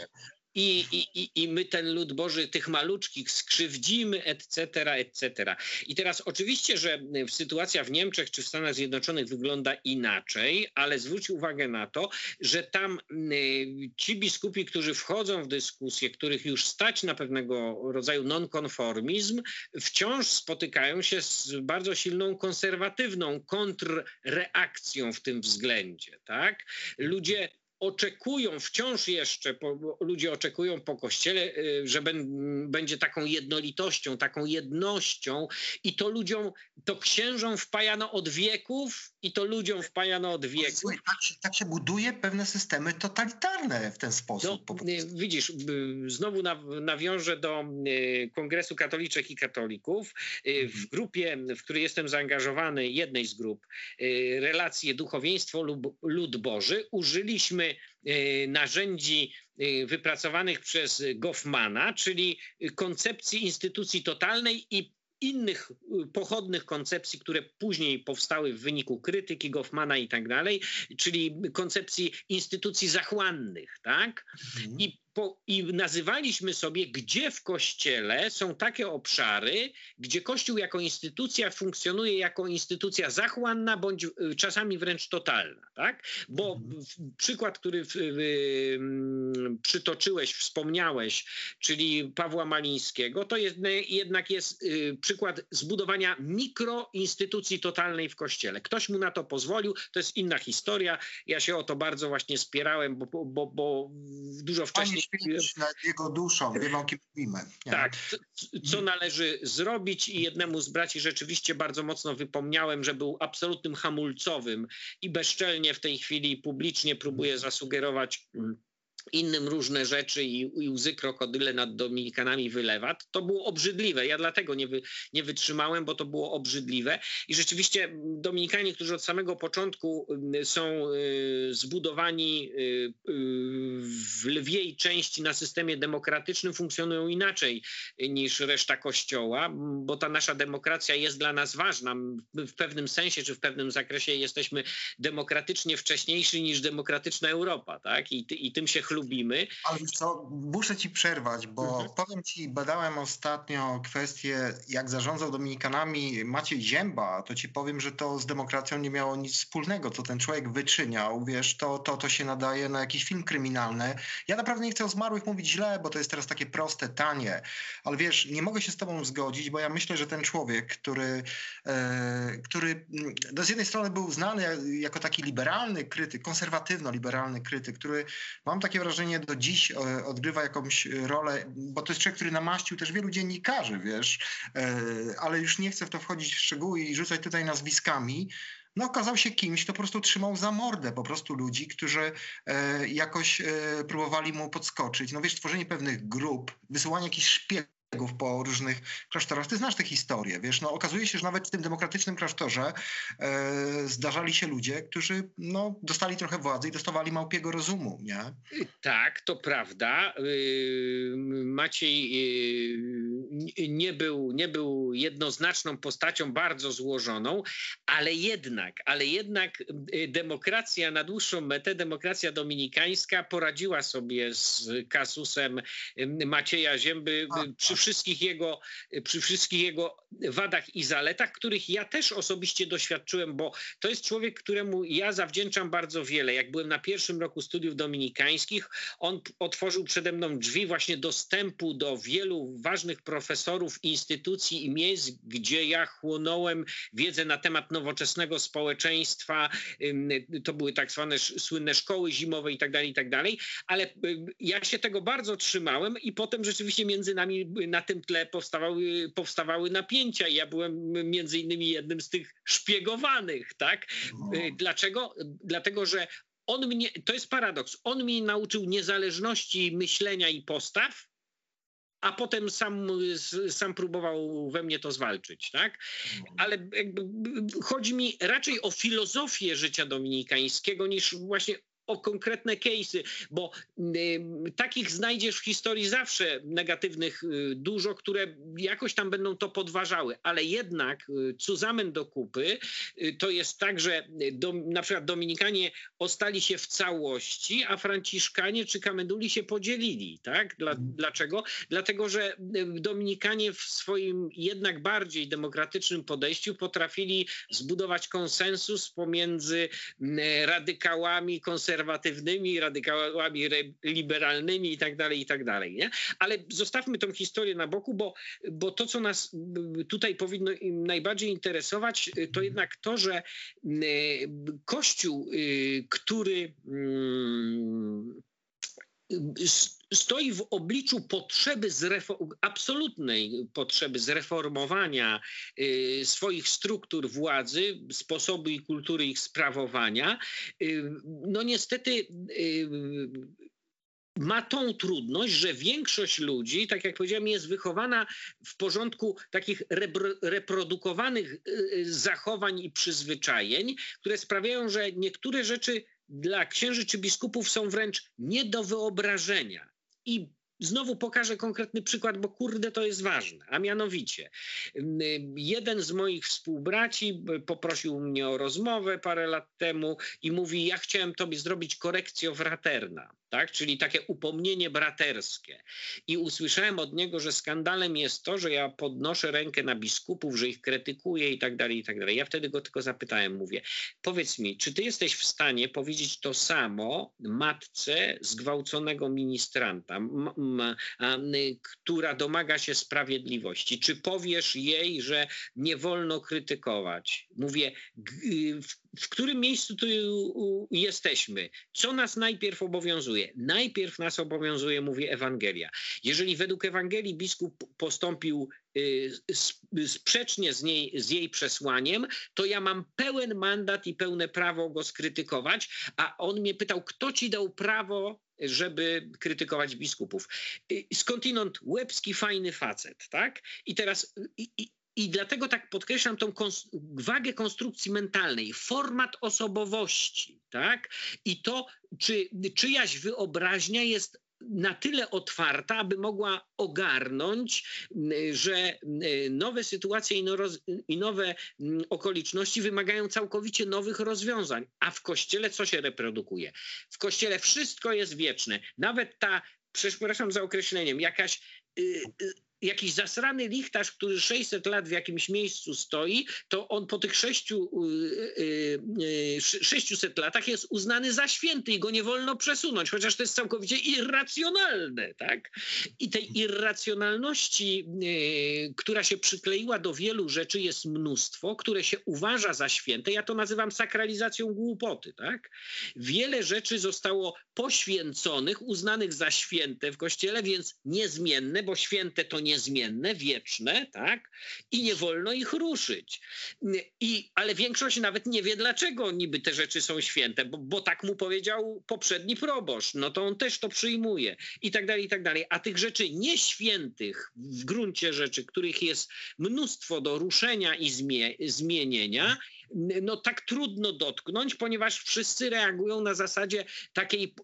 i, i, I my ten lud Boży, tych maluczkich skrzywdzimy, etc., etc. I teraz oczywiście, że sytuacja w Niemczech czy w Stanach Zjednoczonych wygląda inaczej, ale zwróć uwagę na to, że tam y, ci biskupi, którzy wchodzą w dyskusję, których już stać na pewnego rodzaju nonkonformizm, wciąż spotykają się z bardzo silną konserwatywną kontrreakcją w tym względzie. Tak? Ludzie oczekują wciąż jeszcze, ludzie oczekują po kościele, y, że będzie taką jednolitością, taką jednością i to ludziom, to księżom wpajano od wieków i to ludziom wpajano od wieków. Słuchaj, Tak się, tak się buduje pewne systemy totalitarne w ten sposób. No, y, widzisz, y, znowu naw- nawiążę do y, Kongresu Katoliczek i Katolików. W grupie, w której jestem zaangażowany, jednej z grup, relacje duchowieństwo lub lud Boży, użyliśmy narzędzi wypracowanych przez Goffmana, czyli koncepcji instytucji totalnej i innych y, pochodnych koncepcji, które później powstały w wyniku krytyki Goffmana i tak dalej, czyli koncepcji instytucji zachłannych, tak? Mhm. I, po, I nazywaliśmy sobie, gdzie w kościele są takie obszary, gdzie kościół jako instytucja funkcjonuje jako instytucja zachłanna bądź y, czasami wręcz totalna. Tak? Bo Mhm. przykład, który w, w, mm, przytoczyłeś, wspomniałeś, czyli Pawła Malińskiego, to jest, jednak jest y, przykład zbudowania mikroinstytucji totalnej w kościele. Ktoś mu na to pozwolił, to jest inna historia. Ja się o to bardzo właśnie spierałem, bo, bo, bo dużo wcześniej święć nad jego duszą, wiemy o kim mówimy. nie? tak, co, co należy zrobić i jednemu z braci rzeczywiście bardzo mocno wypomniałem, że był absolutnym hamulcowym i bezczelnie w tej chwili publicznie próbuje zasugerować mm, innym różne rzeczy i, i łzy krokodyle nad Dominikanami wylewa. To było obrzydliwe. Ja dlatego nie, wy, nie wytrzymałem, bo to było obrzydliwe. I rzeczywiście mm, Dominikanie, którzy od samego początku mm, są y, zbudowani y, y, w lwiej części na systemie demokratycznym, funkcjonują inaczej niż reszta Kościoła, bo ta nasza demokracja jest dla nas ważna. My w pewnym sensie czy w pewnym zakresie jesteśmy demokratycznie wcześniejsi niż demokratyczna Europa, tak? I, i tym się chlubimy. Ale wiesz co, muszę ci przerwać, bo Mhm. powiem ci, badałem ostatnio kwestię, jak zarządzał Dominikanami Maciej Zięba, to ci powiem, że to z demokracją nie miało nic wspólnego, co ten człowiek wyczyniał, wiesz, to, to, to się nadaje na jakiś film kryminalny. Ja naprawdę nie chcę o zmarłych mówić źle, bo to jest teraz takie proste, tanie, ale wiesz, nie mogę się z tobą zgodzić, bo ja myślę, że ten człowiek, który, e, który mm, no z jednej strony był znany ja- jako taki liberalny krytyk, konserwatywno-liberalny krytyk, który mam takie wrażenie do dziś e, odgrywa jakąś rolę, bo to jest człowiek, który namaścił też wielu dziennikarzy, wiesz, e, ale już nie chcę w to wchodzić w szczegóły i rzucać tutaj nazwiskami. No okazał się kimś, kto po prostu trzymał za mordę po prostu ludzi, którzy e, jakoś e, próbowali mu podskoczyć. No wiesz, tworzenie pewnych grup, wysyłanie jakichś szpiegów po różnych klasztorach. Ty znasz tę historię, wiesz, no okazuje się, że nawet w tym demokratycznym klasztorze e, zdarzali się ludzie, którzy no, dostali trochę władzy i dostawali małpiego rozumu, nie? Tak, to prawda. Yy, Maciej yy, nie był, nie był jednoznaczną postacią, bardzo złożoną, ale jednak, ale jednak demokracja na dłuższą metę, demokracja dominikańska poradziła sobie z kasusem Macieja Zięby przy wszystkich jego, przy wszystkich jego wadach i zaletach, których ja też osobiście doświadczyłem, bo to jest człowiek, któremu ja zawdzięczam bardzo wiele. Jak byłem na pierwszym roku studiów dominikańskich, on otworzył przede mną drzwi właśnie dostępu do wielu ważnych profesorów, instytucji i miejsc, gdzie ja chłonąłem wiedzę na temat nowoczesnego społeczeństwa. To były tak zwane słynne szkoły zimowe i tak dalej, i tak dalej. Ale ja się tego bardzo trzymałem i potem rzeczywiście między nami na tym tle powstawały, powstawały napięcia. Ja byłem między innymi jednym z tych szpiegowanych, tak? No. Dlaczego? Dlatego, że on mnie, to jest paradoks, on mnie nauczył niezależności myślenia i postaw, a potem sam, sam próbował we mnie to zwalczyć, tak? Ale chodzi mi raczej o filozofię życia dominikańskiego niż właśnie o konkretne case'y, bo y, takich znajdziesz w historii zawsze negatywnych y, dużo, które jakoś tam będą to podważały, ale jednak y, cuzamen do kupy y, to jest tak, że do, na przykład Dominikanie ostali się w całości, a Franciszkanie czy Kamenduli się podzielili, tak? Dla, mhm. Dlaczego? Dlatego, że y, Dominikanie w swoim jednak bardziej demokratycznym podejściu potrafili zbudować konsensus pomiędzy y, radykałami, konserwatywnymi, konserwatywnymi, radykałami liberalnymi i tak dalej, i tak dalej. Nie? Ale zostawmy tą historię na boku, bo, bo to, co nas tutaj powinno najbardziej interesować, to jednak to, że Kościół, y, który mm, stoi w obliczu potrzeby absolutnej potrzeby zreformowania y, swoich struktur władzy, sposobu i kultury ich sprawowania, y, no niestety y, ma tą trudność, że większość ludzi, tak jak powiedziałem, jest wychowana w porządku takich reprodukowanych zachowań i przyzwyczajeń, które sprawiają, że niektóre rzeczy dla księży czy biskupów są wręcz nie do wyobrażenia. I Znowu pokażę konkretny przykład, bo kurde to jest ważne. A mianowicie, jeden z moich współbraci poprosił mnie o rozmowę parę lat temu i mówi: Ja chciałem tobie zrobić korekcję fraterna tak? czyli takie upomnienie braterskie. I usłyszałem od niego, że skandalem jest to, że ja podnoszę rękę na biskupów, że ich krytykuję i tak dalej, i tak dalej. Ja wtedy go tylko zapytałem, mówię, powiedz mi, czy ty jesteś w stanie powiedzieć to samo matce zgwałconego ministranta, która domaga się sprawiedliwości? Czy powiesz jej, że nie wolno krytykować? Mówię, w, którym miejscu tu jesteśmy? Co nas najpierw obowiązuje? Najpierw nas obowiązuje, mówi Ewangelia. Jeżeli według Ewangelii biskup postąpił y, sprzecznie z, niej, z jej przesłaniem, to ja mam pełen mandat i pełne prawo go skrytykować, a on mnie pytał, kto ci dał prawo żeby krytykować biskupów. Y, skądinąd łebski, fajny facet, tak? I teraz i dlatego tak podkreślam tą kons wagę konstrukcji mentalnej, format osobowości, tak? I to, czy czyjaś wyobraźnia jest na tyle otwarta, aby mogła ogarnąć, że nowe sytuacje i nowe okoliczności wymagają całkowicie nowych rozwiązań. A w kościele co się reprodukuje? W kościele wszystko jest wieczne. Nawet ta, przepraszam za określeniem, jakaś y, y, jakiś zasrany lichtarz, który 600 lat w jakimś miejscu stoi, to on po tych 6, 600 latach jest uznany za święty i go nie wolno przesunąć, chociaż to jest całkowicie irracjonalne. Tak? I tej irracjonalności, y, która się przykleiła do wielu rzeczy, jest mnóstwo, które się uważa za święte. Ja to nazywam sakralizacją głupoty. Tak? Wiele rzeczy zostało poświęconych, uznanych za święte w Kościele, więc niezmienne, bo święte to nie niezmienne, wieczne, tak? I nie wolno ich ruszyć. I, ale większość nawet nie wie, dlaczego niby te rzeczy są święte, bo, bo tak mu powiedział poprzedni proboszcz, no to on też to przyjmuje i tak dalej, i tak dalej. A tych rzeczy nieświętych w gruncie rzeczy, których jest mnóstwo do ruszenia i zmie zmienienia, no tak trudno dotknąć, ponieważ wszyscy reagują na zasadzie takiej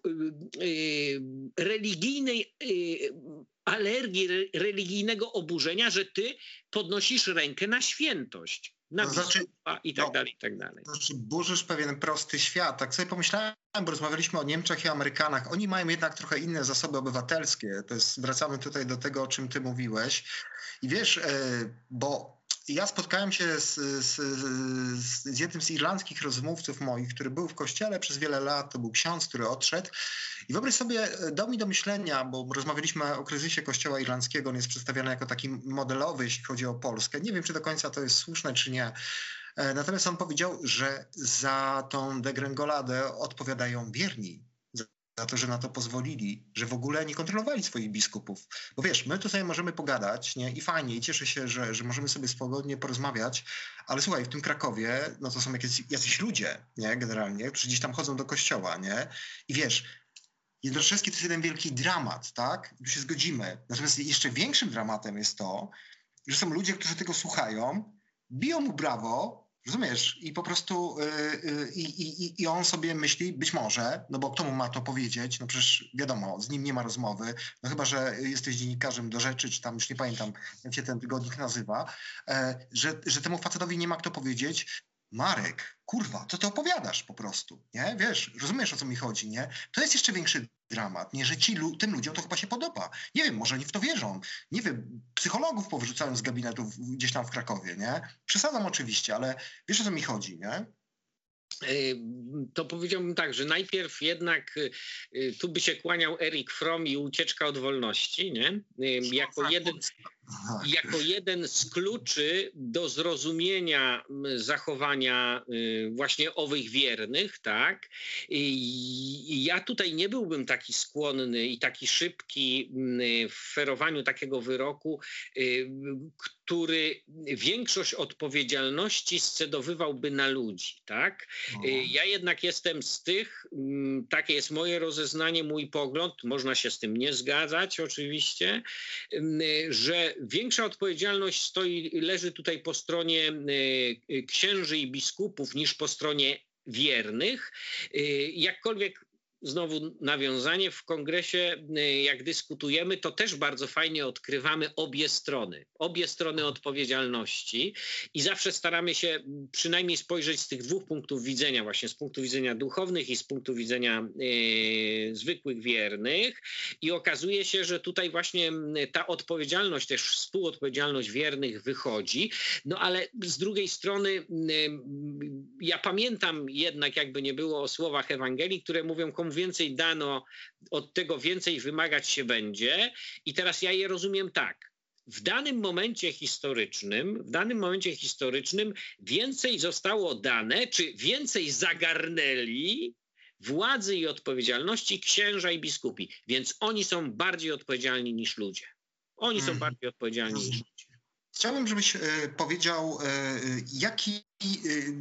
yy, religijnej yy, alergii, religijnego oburzenia, że ty podnosisz rękę na świętość. Na to znaczy, i tak no, dalej, i tak dalej. Znaczy, burzysz pewien prosty świat. Tak sobie pomyślałem, bo rozmawialiśmy o Niemczech i Amerykanach. Oni mają jednak trochę inne zasoby obywatelskie. To jest, wracamy tutaj do tego, o czym ty mówiłeś. I wiesz, bo ja spotkałem się z, z, z, jednym z irlandzkich rozmówców moich, który był w kościele przez wiele lat, to był ksiądz, który odszedł. I wyobraź sobie, dał mi do myślenia, bo rozmawialiśmy o kryzysie kościoła irlandzkiego, on jest przedstawiany jako taki modelowy, jeśli chodzi o Polskę. Nie wiem, czy do końca to jest słuszne, czy nie. E, natomiast on powiedział, że za tą degrengoladę odpowiadają wierni za to, że na to pozwolili, że w ogóle nie kontrolowali swoich biskupów. Bo wiesz, my tutaj możemy pogadać, nie? I fajnie, i cieszę się, że, że możemy sobie swobodnie porozmawiać, ale słuchaj, w tym Krakowie, no to są jakieś, jacyś ludzie, nie? Generalnie, którzy gdzieś tam chodzą do kościoła, nie? I wiesz, Jędraszewski to jest jeden wielki dramat, tak? Tu się zgodzimy. Natomiast jeszcze większym dramatem jest to, że są ludzie, którzy tego słuchają, biją mu brawo, Rozumiesz? I po prostu yy, yy, i, i on sobie myśli, być może, no bo kto mu ma to powiedzieć? No przecież wiadomo, z nim nie ma rozmowy, no chyba, że jesteś dziennikarzem do rzeczy, czy tam już nie pamiętam, jak się ten tygodnik nazywa, e, że, że temu facetowi nie ma kto powiedzieć, Marek, kurwa, co ty opowiadasz po prostu, nie? Wiesz, rozumiesz o co mi chodzi, nie? To jest jeszcze większy dramat, nie? Że ci, tym ludziom to chyba się podoba. Nie wiem, może oni w to wierzą. Nie wiem, psychologów powrzucają z gabinetów gdzieś tam w Krakowie, nie? Przesadzam oczywiście, ale wiesz o co mi chodzi, nie? to powiedziałbym tak, że najpierw jednak y, y, tu by się kłaniał Erik Fromm i ucieczka od wolności, nie? Jako jeden, jako jeden z kluczy do zrozumienia zachowania y, właśnie owych wiernych, tak? I ja tutaj nie byłbym taki skłonny i taki szybki w ferowaniu takiego wyroku, który większość odpowiedzialności scedowywałby na ludzi, tak? No. Ja jednak jestem z tych, takie jest moje rozeznanie, mój pogląd, można się z tym nie zgadzać oczywiście, że większa odpowiedzialność stoi, leży tutaj po stronie księży i biskupów niż po stronie wiernych. Jakkolwiek znowu nawiązanie w kongresie, y, jak dyskutujemy, to też bardzo fajnie odkrywamy obie strony, obie strony odpowiedzialności i zawsze staramy się przynajmniej spojrzeć z tych dwóch punktów widzenia, właśnie z punktu widzenia duchownych i z punktu widzenia y, zwykłych wiernych. I okazuje się, że tutaj właśnie ta odpowiedzialność, też współodpowiedzialność wiernych wychodzi. No ale z drugiej strony, y, ja pamiętam jednak, jakby nie było o słowach Ewangelii, które mówią, komu więcej dano, od tego więcej wymagać się będzie. I teraz ja je rozumiem tak. W danym momencie historycznym, w danym momencie historycznym więcej zostało dane, czy więcej zagarnęli władzy i odpowiedzialności księża i biskupi. Więc oni są bardziej odpowiedzialni niż ludzie. Oni są mhm. bardziej odpowiedzialni niż ludzie. Chciałbym, żebyś y, powiedział, y, jaki y,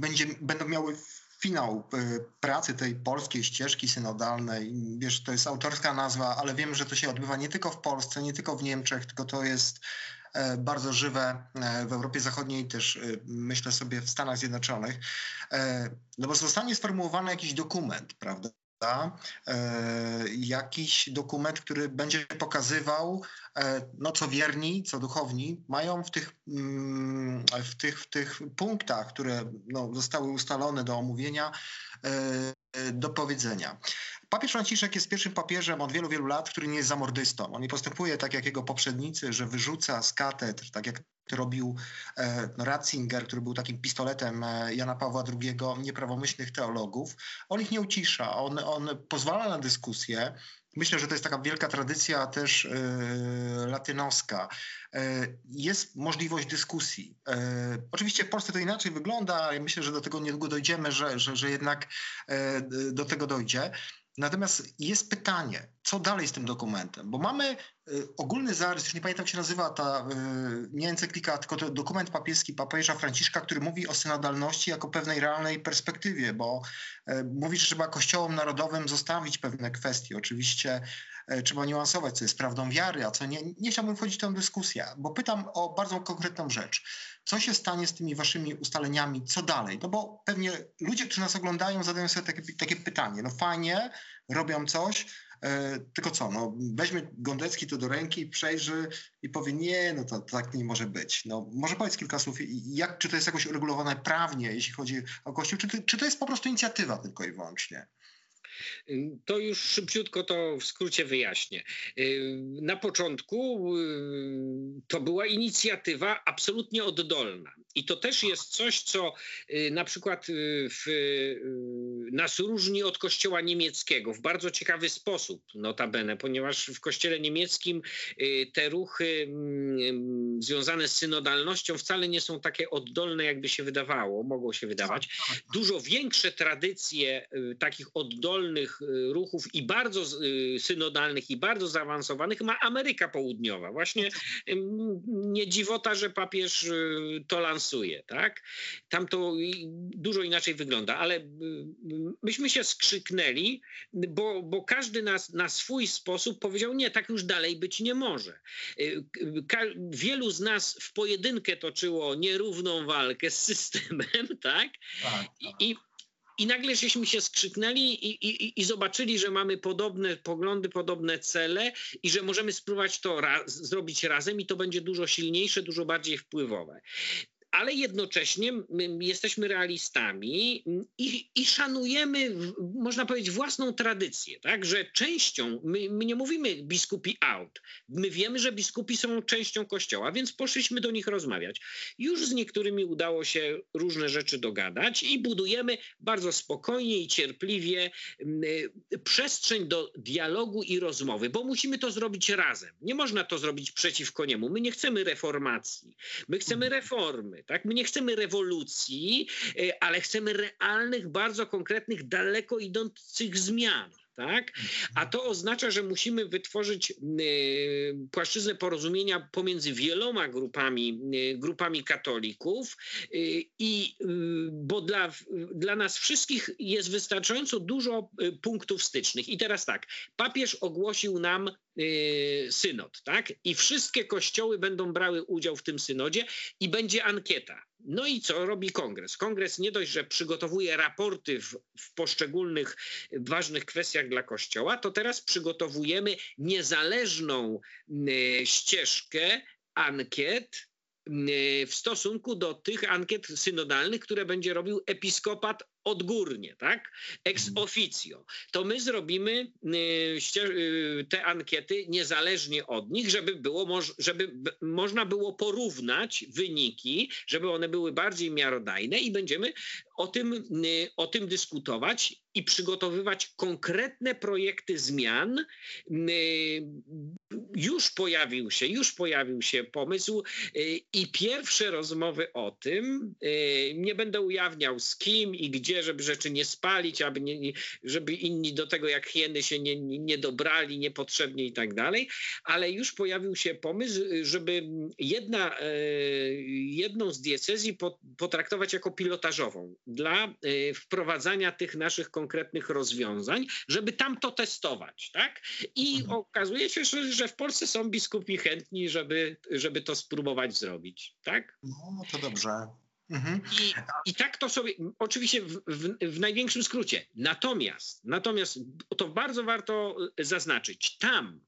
będzie, będą miały finał e, pracy tej polskiej ścieżki synodalnej. Wiesz, to jest autorska nazwa, ale wiem, że to się odbywa nie tylko w Polsce, nie tylko w Niemczech, tylko to jest e, bardzo żywe e, w Europie Zachodniej, też myślę sobie w Stanach Zjednoczonych. No bo zostanie sformułowany jakiś dokument, prawda? jakiś dokument, który będzie pokazywał, no co wierni, co duchowni mają w tych, mm, w tych, w tych punktach, które no, zostały ustalone do omówienia, do powiedzenia. Papież Franciszek jest pierwszym papieżem od wielu, wielu lat, który nie jest zamordystą. On nie postępuje tak jak jego poprzednicy, że wyrzuca z katedr, tak jak robił e, Ratzinger, który był takim pistoletem e, Jana Pawła II, nieprawomyślnych teologów. On ich nie ucisza, on, on pozwala na dyskusję. Myślę, że to jest taka wielka tradycja też e, latynoska. Jest możliwość dyskusji. Oczywiście w Polsce to inaczej wygląda. Ja myślę, że do tego niedługo dojdziemy, że, że, że jednak do tego dojdzie. Natomiast jest pytanie, co dalej z tym dokumentem? Bo mamy y, ogólny zarys, już nie pamiętam jak się nazywa ta, y, nie encyklika, tylko to dokument papieski papieża Franciszka, który mówi o synodalności jako pewnej realnej perspektywie, bo y, mówi, że trzeba kościołom narodowym zostawić pewne kwestie. Oczywiście trzeba niuansować, co jest prawdą wiary, a co nie. Nie chciałbym wchodzić w tę dyskusję, bo pytam o bardzo konkretną rzecz. Co się stanie z tymi waszymi ustaleniami? Co dalej? No bo pewnie ludzie, którzy nas oglądają, zadają sobie takie, takie pytanie. No fajnie, robią coś, e, tylko co, no weźmie Gondecki to do ręki, przejrzy i powie nie, no to, to, tak nie może być. No może powiedz kilka słów, jak, czy to jest jakoś uregulowane prawnie, jeśli chodzi o Kościół, czy, czy to jest po prostu inicjatywa tylko i wyłącznie? To już szybciutko to w skrócie wyjaśnię. Na początku to była inicjatywa absolutnie oddolna. I to też jest coś, co na przykład w, nas różni od kościoła niemieckiego w bardzo ciekawy sposób, notabene, ponieważ w kościele niemieckim te ruchy związane z synodalnością wcale nie są takie oddolne, jakby się wydawało, mogło się wydawać. Tak, tak. Dużo większe tradycje takich oddolnych y, ruchów i bardzo y, synodalnych i bardzo zaawansowanych ma Ameryka Południowa. Właśnie nie dziwota, że papież y, to lansuje, tak? Tam to dużo inaczej wygląda, ale myśmy się skrzyknęli, bo, bo każdy nas na swój sposób powiedział, nie, tak już dalej być nie może. Wielu z nas w pojedynkę toczyło nierówną walkę z systemem, tak? tak, tak. I, i nagle żeśmy się skrzyknęli i, i, i, zobaczyli, że mamy podobne poglądy, podobne cele i że możemy spróbować to zrobić razem i to będzie dużo silniejsze, dużo bardziej wpływowe ale jednocześnie jesteśmy realistami i, i, szanujemy, można powiedzieć, własną tradycję, tak? że częścią, my, my, nie mówimy biskupi out, my wiemy, że biskupi są częścią kościoła, więc poszliśmy do nich rozmawiać. Już z niektórymi udało się różne rzeczy dogadać i budujemy bardzo spokojnie i cierpliwie przestrzeń do dialogu i rozmowy, bo musimy to zrobić razem. Nie można to zrobić przeciwko niemu. My nie chcemy reformacji, my chcemy mhm. Tak? My nie chcemy rewolucji, e, ale chcemy realnych, bardzo konkretnych, daleko idących zmian. Tak? A to oznacza, że musimy wytworzyć y, płaszczyznę porozumienia pomiędzy wieloma grupami, y, grupami katolików, y, i, bo dla, dla nas wszystkich jest wystarczająco dużo punktów stycznych. I teraz tak, papież ogłosił nam synod, tak? I wszystkie kościoły będą brały udział w tym synodzie i będzie ankieta. No i co robi kongres? Kongres nie dość, że przygotowuje raporty w, w, poszczególnych ważnych kwestiach dla Kościoła, to teraz przygotowujemy niezależną y, ścieżkę ankiet y, w stosunku do tych ankiet synodalnych, które będzie robił episkopat odgórnie, tak? Ex mhm. officio. To my zrobimy y, y, te ankiety niezależnie od nich, żeby było, żeby można było porównać wyniki, żeby one były bardziej miarodajne i będziemy o tym, y, o tym dyskutować i przygotowywać konkretne projekty zmian. Już pojawił się, już pojawił się pomysł i pierwsze rozmowy o tym, nie będę ujawniał z kim i gdzie żeby rzeczy nie spalić, aby nie, żeby inni do tego jak hieny się nie, nie dobrali niepotrzebnie i tak dalej, ale już pojawił się pomysł, żeby jedna, jedną z diecezji potraktować jako pilotażową dla e, wprowadzania tych naszych konkretnych rozwiązań, żeby tam to testować, tak? I mhm. okazuje się, że, że w Polsce są biskupi chętni, żeby, żeby to spróbować zrobić, tak? No, to dobrze. Mhm. I, I tak to sobie, oczywiście w, w, w, największym skrócie. Natomiast, natomiast to bardzo warto zaznaczyć, tam,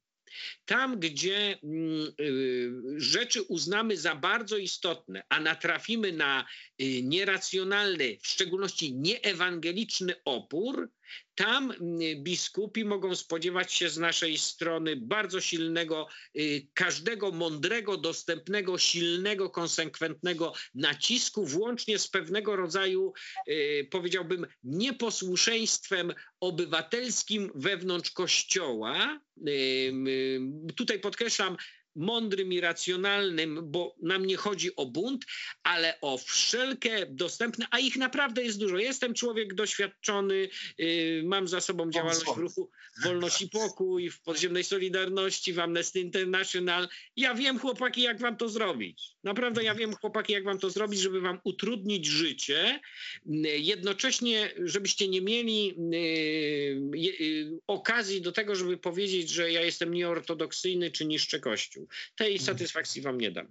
tam, gdzie mm, y, rzeczy uznamy za bardzo istotne, a natrafimy na y, nieracjonalny, w szczególności nieewangeliczny opór, tam biskupi mogą spodziewać się z naszej strony bardzo silnego, y, każdego mądrego, dostępnego, silnego, konsekwentnego nacisku, włącznie z pewnego rodzaju, y, powiedziałbym, nieposłuszeństwem obywatelskim wewnątrz Kościoła. Y, tutaj podkreślam, mądrym i racjonalnym, bo nam nie chodzi o bunt, ale o wszelkie dostępne, a ich naprawdę jest dużo. Jestem człowiek doświadczony, yy, mam za sobą działalność w ruchu Wolność i Pokój, w Podziemnej Solidarności, w Amnesty International. Ja wiem, chłopaki, jak wam to zrobić. Naprawdę ja wiem, chłopaki, jak wam to zrobić, żeby wam utrudnić życie, jednocześnie, żebyście nie mieli yy, yy, okazji do tego, żeby powiedzieć, że ja jestem nieortodoksyjny czy niszczę Kościół. Tej mhm. satysfakcji wam nie dam.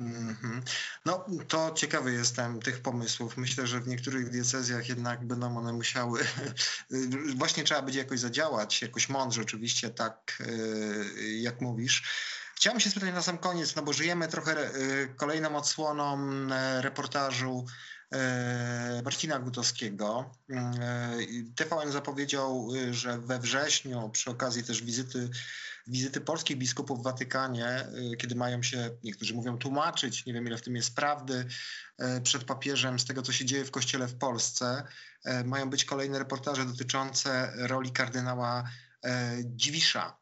Mm-hmm. No, to ciekawy jestem tych pomysłów. Myślę, że w niektórych diecezjach jednak będą one musiały, (laughs) właśnie trzeba będzie jakoś zadziałać, jakoś mądrze oczywiście, tak y, jak mówisz. Chciałem się spytać na sam koniec, no bo żyjemy trochę y, kolejną odsłoną y, reportażu Marcina Gutowskiego. TVN zapowiedział, że we wrześniu przy okazji też wizyty wizyty polskich biskupów w Watykanie, kiedy mają się, niektórzy mówią, tłumaczyć, nie wiem ile w tym jest prawdy, przed papieżem z tego, co się dzieje w kościele w Polsce. Mają być kolejne reportaże dotyczące roli kardynała Dziwisza.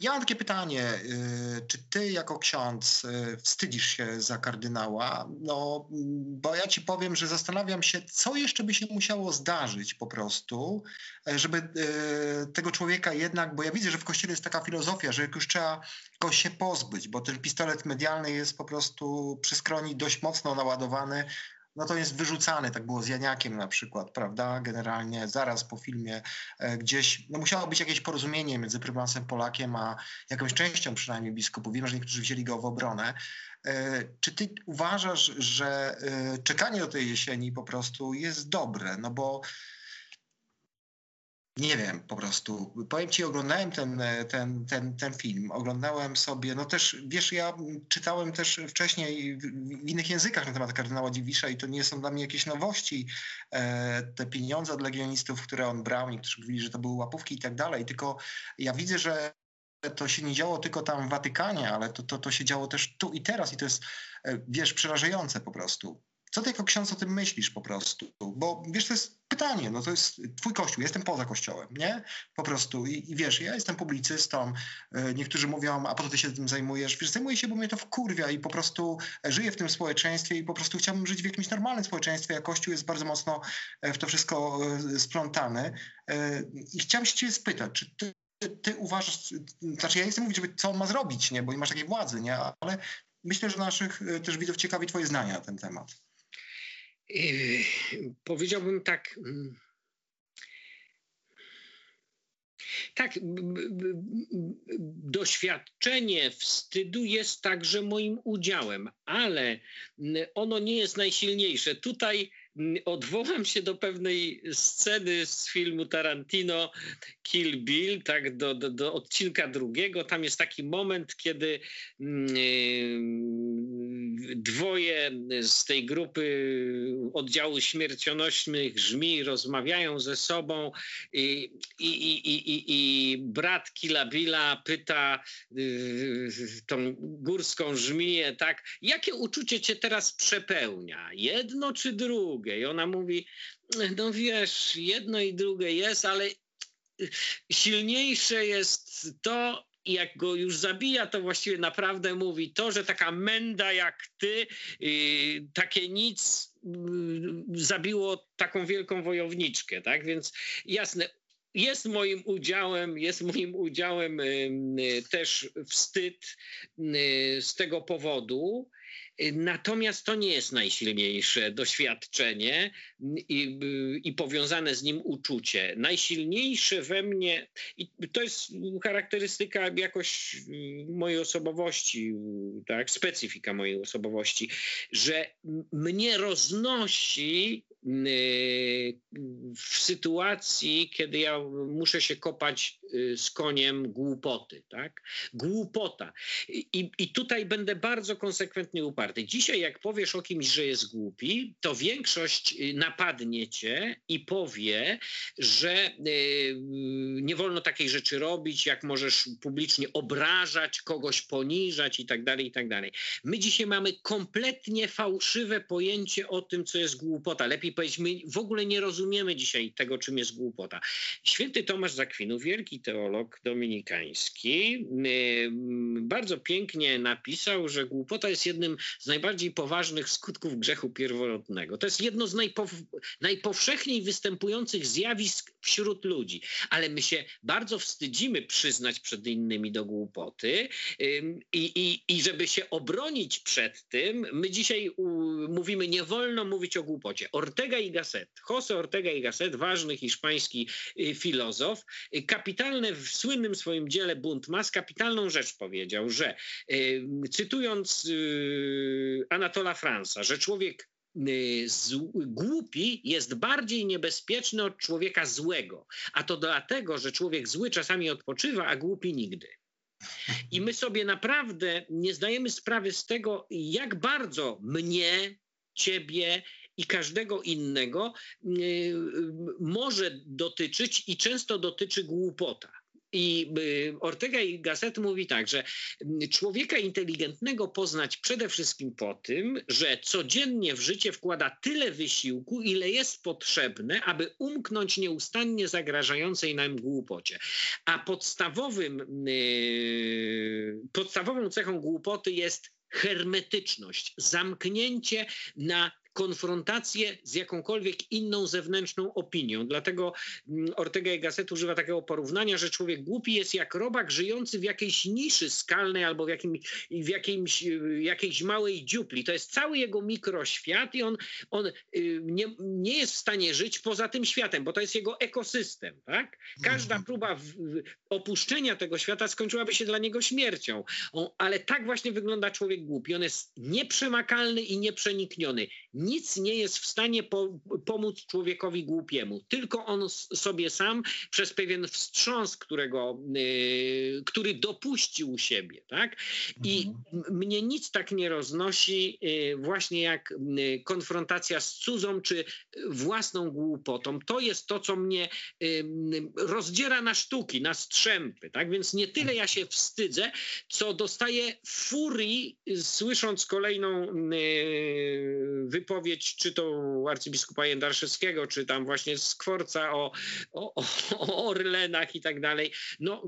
Ja mam takie pytanie, y, czy ty jako ksiądz y, wstydzisz się za kardynała? No, bo ja ci powiem, że zastanawiam się, co jeszcze by się musiało zdarzyć po prostu, e, żeby y, tego człowieka jednak, bo ja widzę, że w kościele jest taka filozofia, że już trzeba go się pozbyć, bo ten pistolet medialny jest po prostu przy skroni dość mocno naładowany, no to jest wyrzucany. Tak było z Janiakiem na przykład, prawda? Generalnie zaraz po filmie e, gdzieś, no musiało być jakieś porozumienie między prymasem Polakiem, a jakąś częścią przynajmniej biskupów. Wiem, że niektórzy wzięli go w obronę. E, czy ty uważasz, że e, czekanie do tej jesieni po prostu jest dobre? No bo nie wiem, po prostu. Powiem ci, oglądałem ten, ten, ten, ten film, oglądałem sobie, no też, wiesz, ja czytałem też wcześniej w, w innych językach na temat kardynała Dziwisza i to nie są dla mnie jakieś nowości. E, te pieniądze od legionistów, które on brał, niektórzy mówili, że to były łapówki i tak dalej, tylko ja widzę, że to się nie działo tylko tam w Watykanie, ale to, to, to się działo też tu i teraz i to jest, e, wiesz, przerażające po prostu. Co ty jako ksiądz o tym myślisz po prostu? Bo wiesz, to jest pytanie, no to jest twój kościół, jestem poza kościołem, nie? Po prostu i, i wiesz, ja jestem publicystą, e, niektórzy mówią, a po co ty się tym zajmujesz? Wiesz, zajmuję się, bo mnie to wkurwia i po prostu żyję w tym społeczeństwie i po prostu chciałbym żyć w jakimś normalnym społeczeństwie, a kościół jest bardzo mocno e, w to wszystko e, splątany i chciałem się ciebie spytać, czy ty ty uważasz, znaczy ja nie chcę mówić, co on ma zrobić, nie, bo nie masz takiej władzy, nie, ale myślę, że naszych też widzów ciekawi twoje zdania na ten temat. Yy, powiedziałbym tak. Mm, tak, doświadczenie wstydu jest także moim udziałem, ale mm, ono nie jest najsilniejsze. Tutaj odwołam się do pewnej sceny z filmu Tarantino Kill Bill, tak, do, do, do odcinka drugiego. Tam jest taki moment, kiedy yy, dwoje z tej grupy oddziału śmiercionośnych żmi rozmawiają ze sobą i, i, i, i, i brat Killa Billa pyta yy, tą górską żmiję, tak, jakie uczucie cię teraz przepełnia? Jedno czy drugie? I ona mówi, no wiesz, jedno i drugie jest, ale silniejsze jest to, jak go już zabija, to właściwie naprawdę mówi to, że taka menda jak ty, yy, takie nic yy, zabiło taką wielką wojowniczkę, tak? Więc jasne, jest moim udziałem, jest moim udziałem yy, też wstyd y, z tego powodu. Natomiast to nie jest najsilniejsze doświadczenie i, i, powiązane z nim uczucie. Najsilniejsze we mnie, i to jest charakterystyka jakoś mojej osobowości, tak, specyfika mojej osobowości, że mnie roznosi y, w sytuacji, kiedy ja muszę się kopać y, z koniem głupoty, tak? Głupota. I, i tutaj będę bardzo konsekwentnie uparty Dzisiaj, jak powiesz o kimś, że jest głupi, to większość y, napadnie cię i powie, że y, nie wolno takiej rzeczy robić, jak możesz publicznie obrażać, kogoś poniżać i tak dalej, i tak dalej. My dzisiaj mamy kompletnie fałszywe pojęcie o tym, co jest głupota. Lepiej powiedzieć, my w ogóle nie rozumiemy dzisiaj tego, czym jest głupota. Święty Tomasz Zakwinu, wielki teolog dominikański, y, bardzo pięknie napisał, że głupota jest jednym z najbardziej poważnych skutków grzechu pierworodnego. To jest jedno z najpow najpowszechniej występujących zjawisk wśród ludzi, ale my się bardzo wstydzimy przyznać przed innymi do głupoty i, i, i żeby się obronić przed tym, my dzisiaj mówimy, nie wolno mówić o głupocie. Ortega y Gasset, José Ortega y Gasset, ważny hiszpański y, filozof, y, kapitalne w słynnym swoim dziele Bunt Mas, kapitalną rzecz powiedział, że cytując Anatola Fransa, że człowiek y, głupi jest bardziej niebezpieczny od człowieka złego. A to dlatego, że człowiek zły czasami odpoczywa, a głupi nigdy. I my sobie naprawdę nie zdajemy sprawy z tego, jak bardzo mnie ciebie i każdego innego może dotyczyć i często dotyczy głupota. I Ortega y Gasset mówi tak, że człowieka inteligentnego poznać przede wszystkim po tym, że codziennie w życie wkłada tyle wysiłku, ile jest potrzebne, aby umknąć nieustannie zagrażającej nam głupocie. A podstawowym, yy, podstawową cechą głupoty jest hermetyczność, zamknięcie na konfrontację z jakąkolwiek inną zewnętrzną opinią. Dlatego mm, Ortega y Gasset używa takiego porównania, że człowiek głupi jest jak robak żyjący w jakiejś niszy skalnej albo w, jakim, w jakimś, jakiejś małej dziupli. To jest cały jego mikroświat i on, on y, nie, nie jest w stanie żyć poza tym światem, bo to jest jego ekosystem. Tak? Każda mhm. próba w, w opuszczenia tego świata skończyłaby się dla niego śmiercią. On, ale tak właśnie wygląda człowiek głupi. On jest nieprzemakalny i nieprzenikniony nic nie jest w stanie po, pomóc człowiekowi głupiemu. Tylko on sobie sam przez pewien wstrząs, którego, y, który dopuścił siebie. Tak? I mhm. mnie nic tak nie roznosi y, właśnie jak y, konfrontacja z cudzą czy własną głupotą. To jest to, co mnie rozdziera na sztuki, na strzępy. Tak? Więc nie tyle ja się wstydzę, co dostaję furii, słysząc kolejną wypowiedź wypowiedź, czy to arcybiskupa Jędraszewskiego, czy tam właśnie Skworca o, o, o Orlenach i tak dalej. No,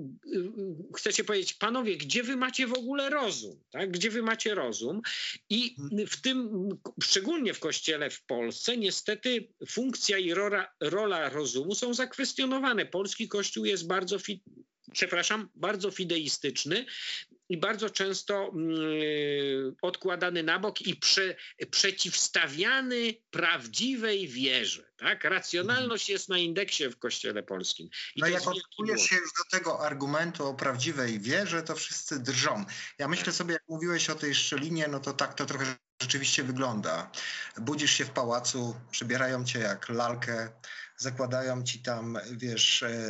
chcecie powiedzieć, panowie, gdzie wy macie w ogóle rozum? Tak? Gdzie wy macie rozum? I w tym, szczególnie w kościele w Polsce, niestety funkcja i rola, rola rozumu są zakwestionowane. Polski kościół jest bardzo przepraszam, bardzo fideistyczny i bardzo często yy, odkładany na bok i prze, przeciwstawiany prawdziwej wierze. Tak? Racjonalność jest na indeksie w Kościele Polskim. I no jak odkujesz się już do tego argumentu o prawdziwej wierze, to wszyscy drżą. Ja myślę sobie, jak mówiłeś o tej szczelinie, no to tak to trochę rzeczywiście wygląda. Budzisz się w pałacu, przybierają cię jak lalkę, zakładają ci tam, wiesz, e,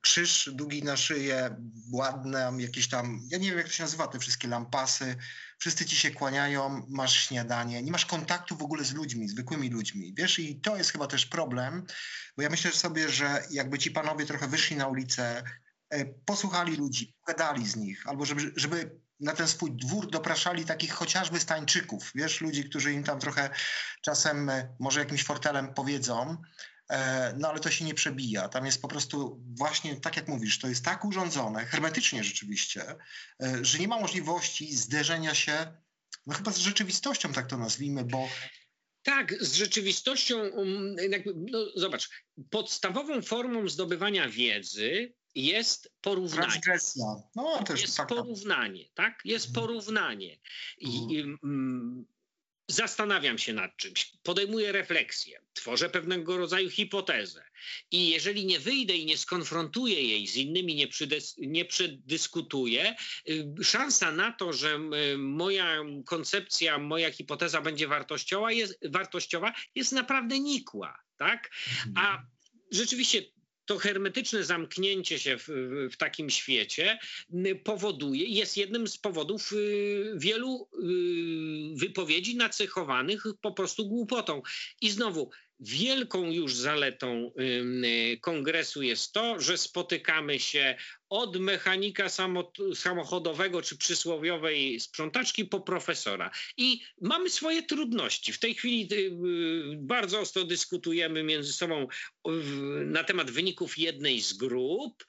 krzyż długi na szyję, ładne jakieś tam, ja nie wiem jak to się nazywa, te wszystkie lampasy, wszyscy ci się kłaniają, masz śniadanie, nie masz kontaktu w ogóle z ludźmi, zwykłymi ludźmi, wiesz, i to jest chyba też problem, bo ja myślę sobie, że jakby ci panowie trochę wyszli na ulicę, e, posłuchali ludzi, pogadali z nich, albo żeby, żeby na ten swój dwór dopraszali takich chociażby stańczyków, wiesz, ludzi, którzy im tam trochę czasem e, może jakimś fortelem powiedzą, E, no ale to się nie przebija. Tam jest po prostu właśnie, tak jak mówisz, to jest tak urządzone, hermetycznie rzeczywiście, e, że nie ma możliwości zderzenia się, no chyba z rzeczywistością, tak to nazwijmy, bo tak, z rzeczywistością, um, jakby, no zobacz, podstawową formą zdobywania wiedzy jest porównanie. Transgresja. No, też jest tak, porównanie, tak? Jest mhm. porównanie. I, mhm. mm, zastanawiam się nad czymś, podejmuję refleksję, tworzę pewnego rodzaju hipotezę i jeżeli nie wyjdę i nie skonfrontuję jej z innymi, nie, nie przedyskutuję, y, szansa na to, że moja koncepcja, moja hipoteza będzie wartościowa jest, wartościowa, jest naprawdę nikła. Tak? A rzeczywiście to hermetyczne zamknięcie się w, w, takim świecie powoduje, jest jednym z powodów y, wielu y, wypowiedzi nacechowanych po prostu głupotą. I znowu, wielką już zaletą kongresu jest to, że spotykamy się od mechanika samochodowego czy przysłowiowej sprzątaczki po profesora. I mamy swoje trudności. W tej chwili y, y, bardzo ostro dyskutujemy między sobą na temat wyników jednej z grup,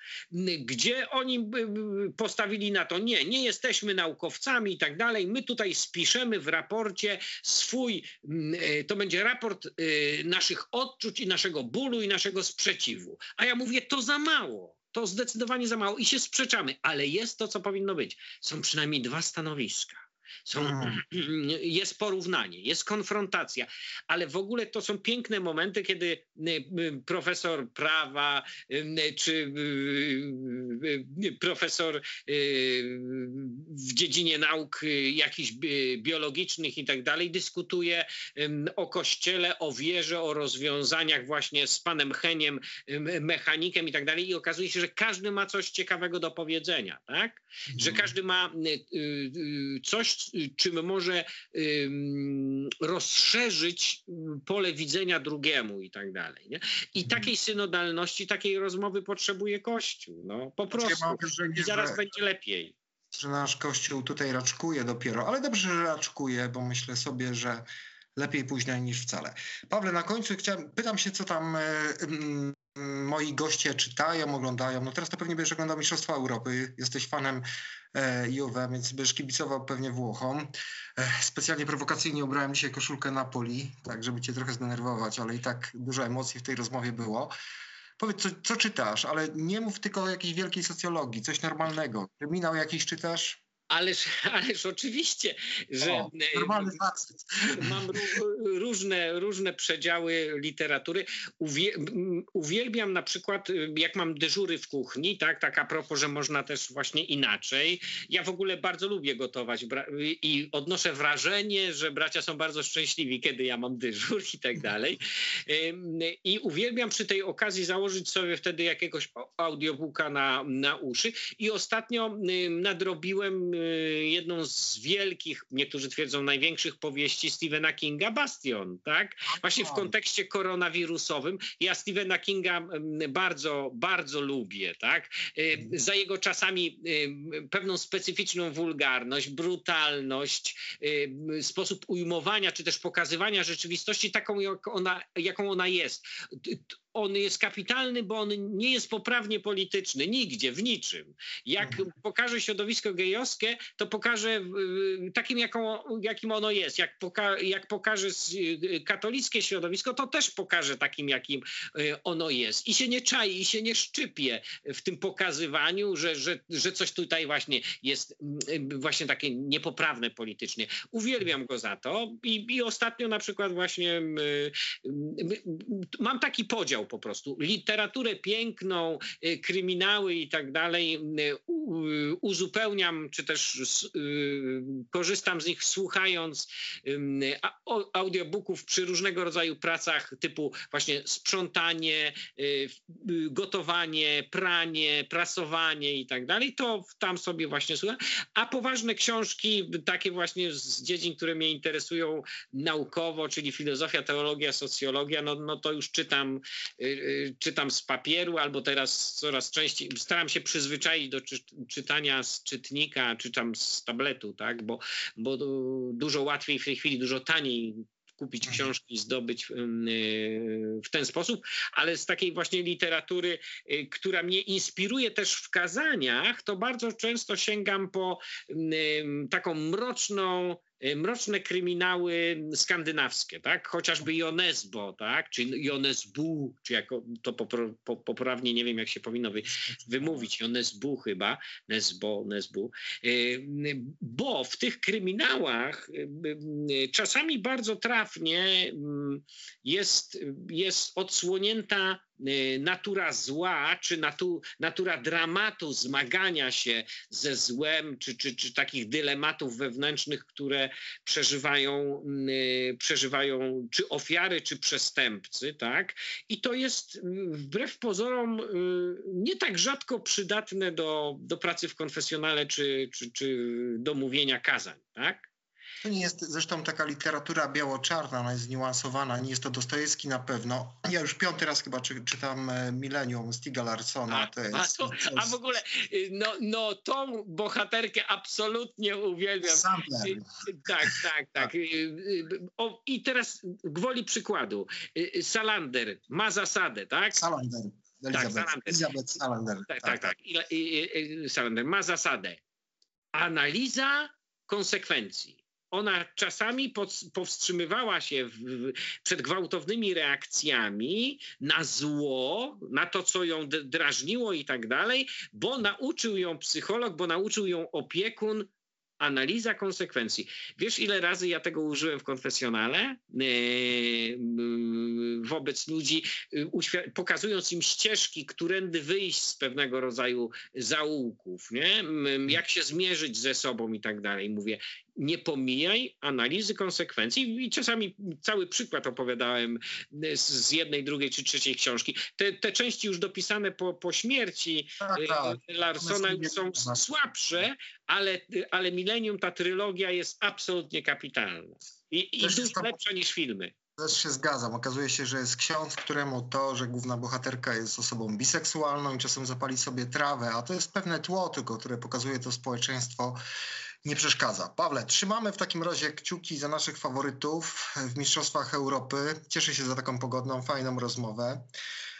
gdzie oni y, postawili na to, nie, nie jesteśmy naukowcami i tak dalej, my tutaj spiszemy w raporcie swój, to będzie raport naszych odczuć i naszego bólu i naszego sprzeciwu. A ja mówię, to za mało to zdecydowanie za mało i się sprzeczamy, ale jest to, co powinno być. Są przynajmniej dwa stanowiska. Są, (clears throat) jest porównanie, jest konfrontacja, ale w ogóle to są piękne momenty, kiedy y, y, profesor prawa y, czy profesor w dziedzinie nauk jakichś biologicznych i tak dalej dyskutuje o kościele, o wierze, o rozwiązaniach właśnie z panem Heniem, mechanikiem i tak dalej i okazuje się, że każdy ma coś ciekawego do powiedzenia, tak? Że mhm. każdy ma coś, czym może rozszerzyć pole widzenia drugiemu i tak dalej. Nie? I Mhm. takiej synodalności, takiej rozmowy potrzebuje Kościół. No, po Znaczy, prostu. I zaraz będzie lepiej. że nasz kościół tutaj raczkuje dopiero, ale dobrze, że raczkuje, bo myślę sobie, że lepiej późno niż wcale. Pawle, na końcu chciałem, pytam się, co tam e, mm, moi goście czytają, oglądają. No teraz to pewnie będziesz oglądał Mistrzostwa Europy. Jesteś fanem e, Juve, więc będziesz kibicował pewnie Włochom. E, specjalnie prowokacyjnie ubrałem dzisiaj koszulkę Napoli, tak żeby cię trochę zdenerwować, ale i tak dużo emocji w tej rozmowie było. Powiedz, co, co czytasz, ale nie mów tylko o jakiejś wielkiej socjologii, coś normalnego. Kryminał jakiś czytasz? Ależ, (laughs) ależ oczywiście, że O, e, mam ró- różne, różne przedziały literatury. Uwielbiam na przykład, y, jak mam dyżury w kuchni, tak, tak a propos, że można też właśnie inaczej. Ja w ogóle bardzo lubię gotować i odnoszę wrażenie, że bracia są bardzo szczęśliwi, kiedy ja mam dyżur i tak dalej. I uwielbiam przy tej okazji założyć sobie wtedy jakiegoś audiobooka na, na uszy. I ostatnio nadrobiłem jedną z wielkich, niektórzy twierdzą największych powieści Stephena Kinga, Bastion, tak? Właśnie w kontekście koronawirusowym. Ja Stephena Kinga ym, bardzo, bardzo lubię, tak? Y, Za jego czasami y, pewną specyficzną wulgarność, brutalność, y, sposób ujmowania czy też pokazywania rzeczywistości taką, jak ona, jaką ona jest. On jest kapitalny, bo on nie jest poprawnie polityczny, nigdzie, w niczym. Jak Mhm. pokaże środowisko gejowskie, to pokaże y, takim, jaką, jakim ono jest. Jak, poka jak pokaże y, katolickie środowisko, to też pokaże takim, jakim y, ono jest. I się nie czai, i się nie szczypie w tym pokazywaniu, że, że, że coś tutaj właśnie jest mm, właśnie takie niepoprawne politycznie. Uwielbiam go za to i, i ostatnio na przykład właśnie mm, mm, mam taki podział po prostu. Literaturę piękną, y, kryminały i tak dalej y, y, uzupełniam, czy też korzystam z nich słuchając audiobooków przy różnego rodzaju pracach typu właśnie sprzątanie, gotowanie, pranie, prasowanie i tak dalej, to tam sobie właśnie słucham. A poważne książki, takie właśnie z dziedzin, które mnie interesują naukowo, czyli filozofia, teologia, socjologia, no, no to już czytam, czytam z papieru albo teraz coraz częściej staram się przyzwyczaić do czy, czytania z czytnika, czytam z tabletu, tak, bo, bo du- dużo łatwiej w tej chwili, dużo taniej kupić Mhm. książki, zdobyć y, w ten sposób, ale z takiej właśnie literatury, y, która mnie inspiruje też w kazaniach, to bardzo często sięgam po taką mroczną, y, mroczne kryminały skandynawskie, tak? Chociażby Jonesbo, tak? Czy Jonesbu, czy jako to poprawnie nie wiem, jak się powinno wy, wymówić, Jonesbu chyba, Nesbo, Nesbu, Y, bo w tych kryminałach y, y, czasami bardzo trafnie mm, jest, jest odsłonięta y, natura zła, czy natu, natura dramatu zmagania się ze złem, czy, czy, czy takich dylematów wewnętrznych, które przeżywają, y, przeżywają czy ofiary, czy przestępcy, tak? I to jest y, wbrew pozorom y, nie tak rzadko przydatne do, do pracy w konfesjonale, czy, czy, czy do mówienia kazań, tak? To nie jest zresztą taka literatura biało-czarna, ona jest zniuansowana, nie jest to Dostojewski na pewno. Ja już piąty raz chyba czy, czytam e, Millennium Stiga Larsona. A, To a, jest, to, to a w ogóle, y, no, no tą bohaterkę absolutnie uwielbiam. Sampler. Y, Tak, tak, tak. Y, y, O, I teraz gwoli przykładu. Y, y, Salander ma zasadę, tak? Salander. Elizabeth, Salander. Elizabeth Salander. Tak, tak, tak. I, Salander ma zasadę. Analiza konsekwencji. Ona czasami pod, powstrzymywała się w, w, przed gwałtownymi reakcjami na zło, na to, co ją drażniło i tak dalej, bo nauczył ją psycholog, bo nauczył ją opiekun. Analiza konsekwencji. Wiesz, ile razy ja tego użyłem w konfesjonale yy, yy, wobec ludzi, yy, pokazując im ścieżki, którędy wyjść z pewnego rodzaju zaułków, nie? M- jak się zmierzyć ze sobą i tak dalej. Mówię, nie pomijaj analizy konsekwencji. I czasami cały przykład opowiadałem z, z jednej, drugiej czy trzeciej książki. Te, te części już dopisane po, po śmierci Tak, y, tak. Larsona są słabsze, ale, ale Millennium, ta trylogia jest absolutnie kapitalna. I, i dużo lepsza niż filmy. Też się zgadzam. Okazuje się, że jest ksiądz, któremu to, że główna bohaterka jest osobą biseksualną i czasem zapali sobie trawę, a to jest pewne tło tylko, które pokazuje to społeczeństwo, nie przeszkadza. Pawle, trzymamy w takim razie kciuki za naszych faworytów w Mistrzostwach Europy. Cieszę się za taką pogodną, fajną rozmowę.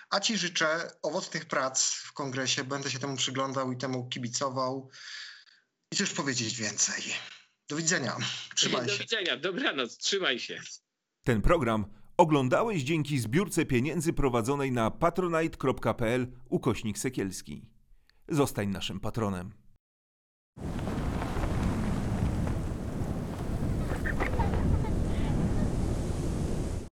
A Ci życzę owocnych prac w kongresie. Będę się temu przyglądał i temu kibicował. I cóż powiedzieć więcej. Do widzenia. Trzymaj Do się. widzenia, dobranoc, trzymaj się. Ten program oglądałeś dzięki zbiórce pieniędzy prowadzonej na patronite.pl ukośnik sekielski. Zostań naszym patronem.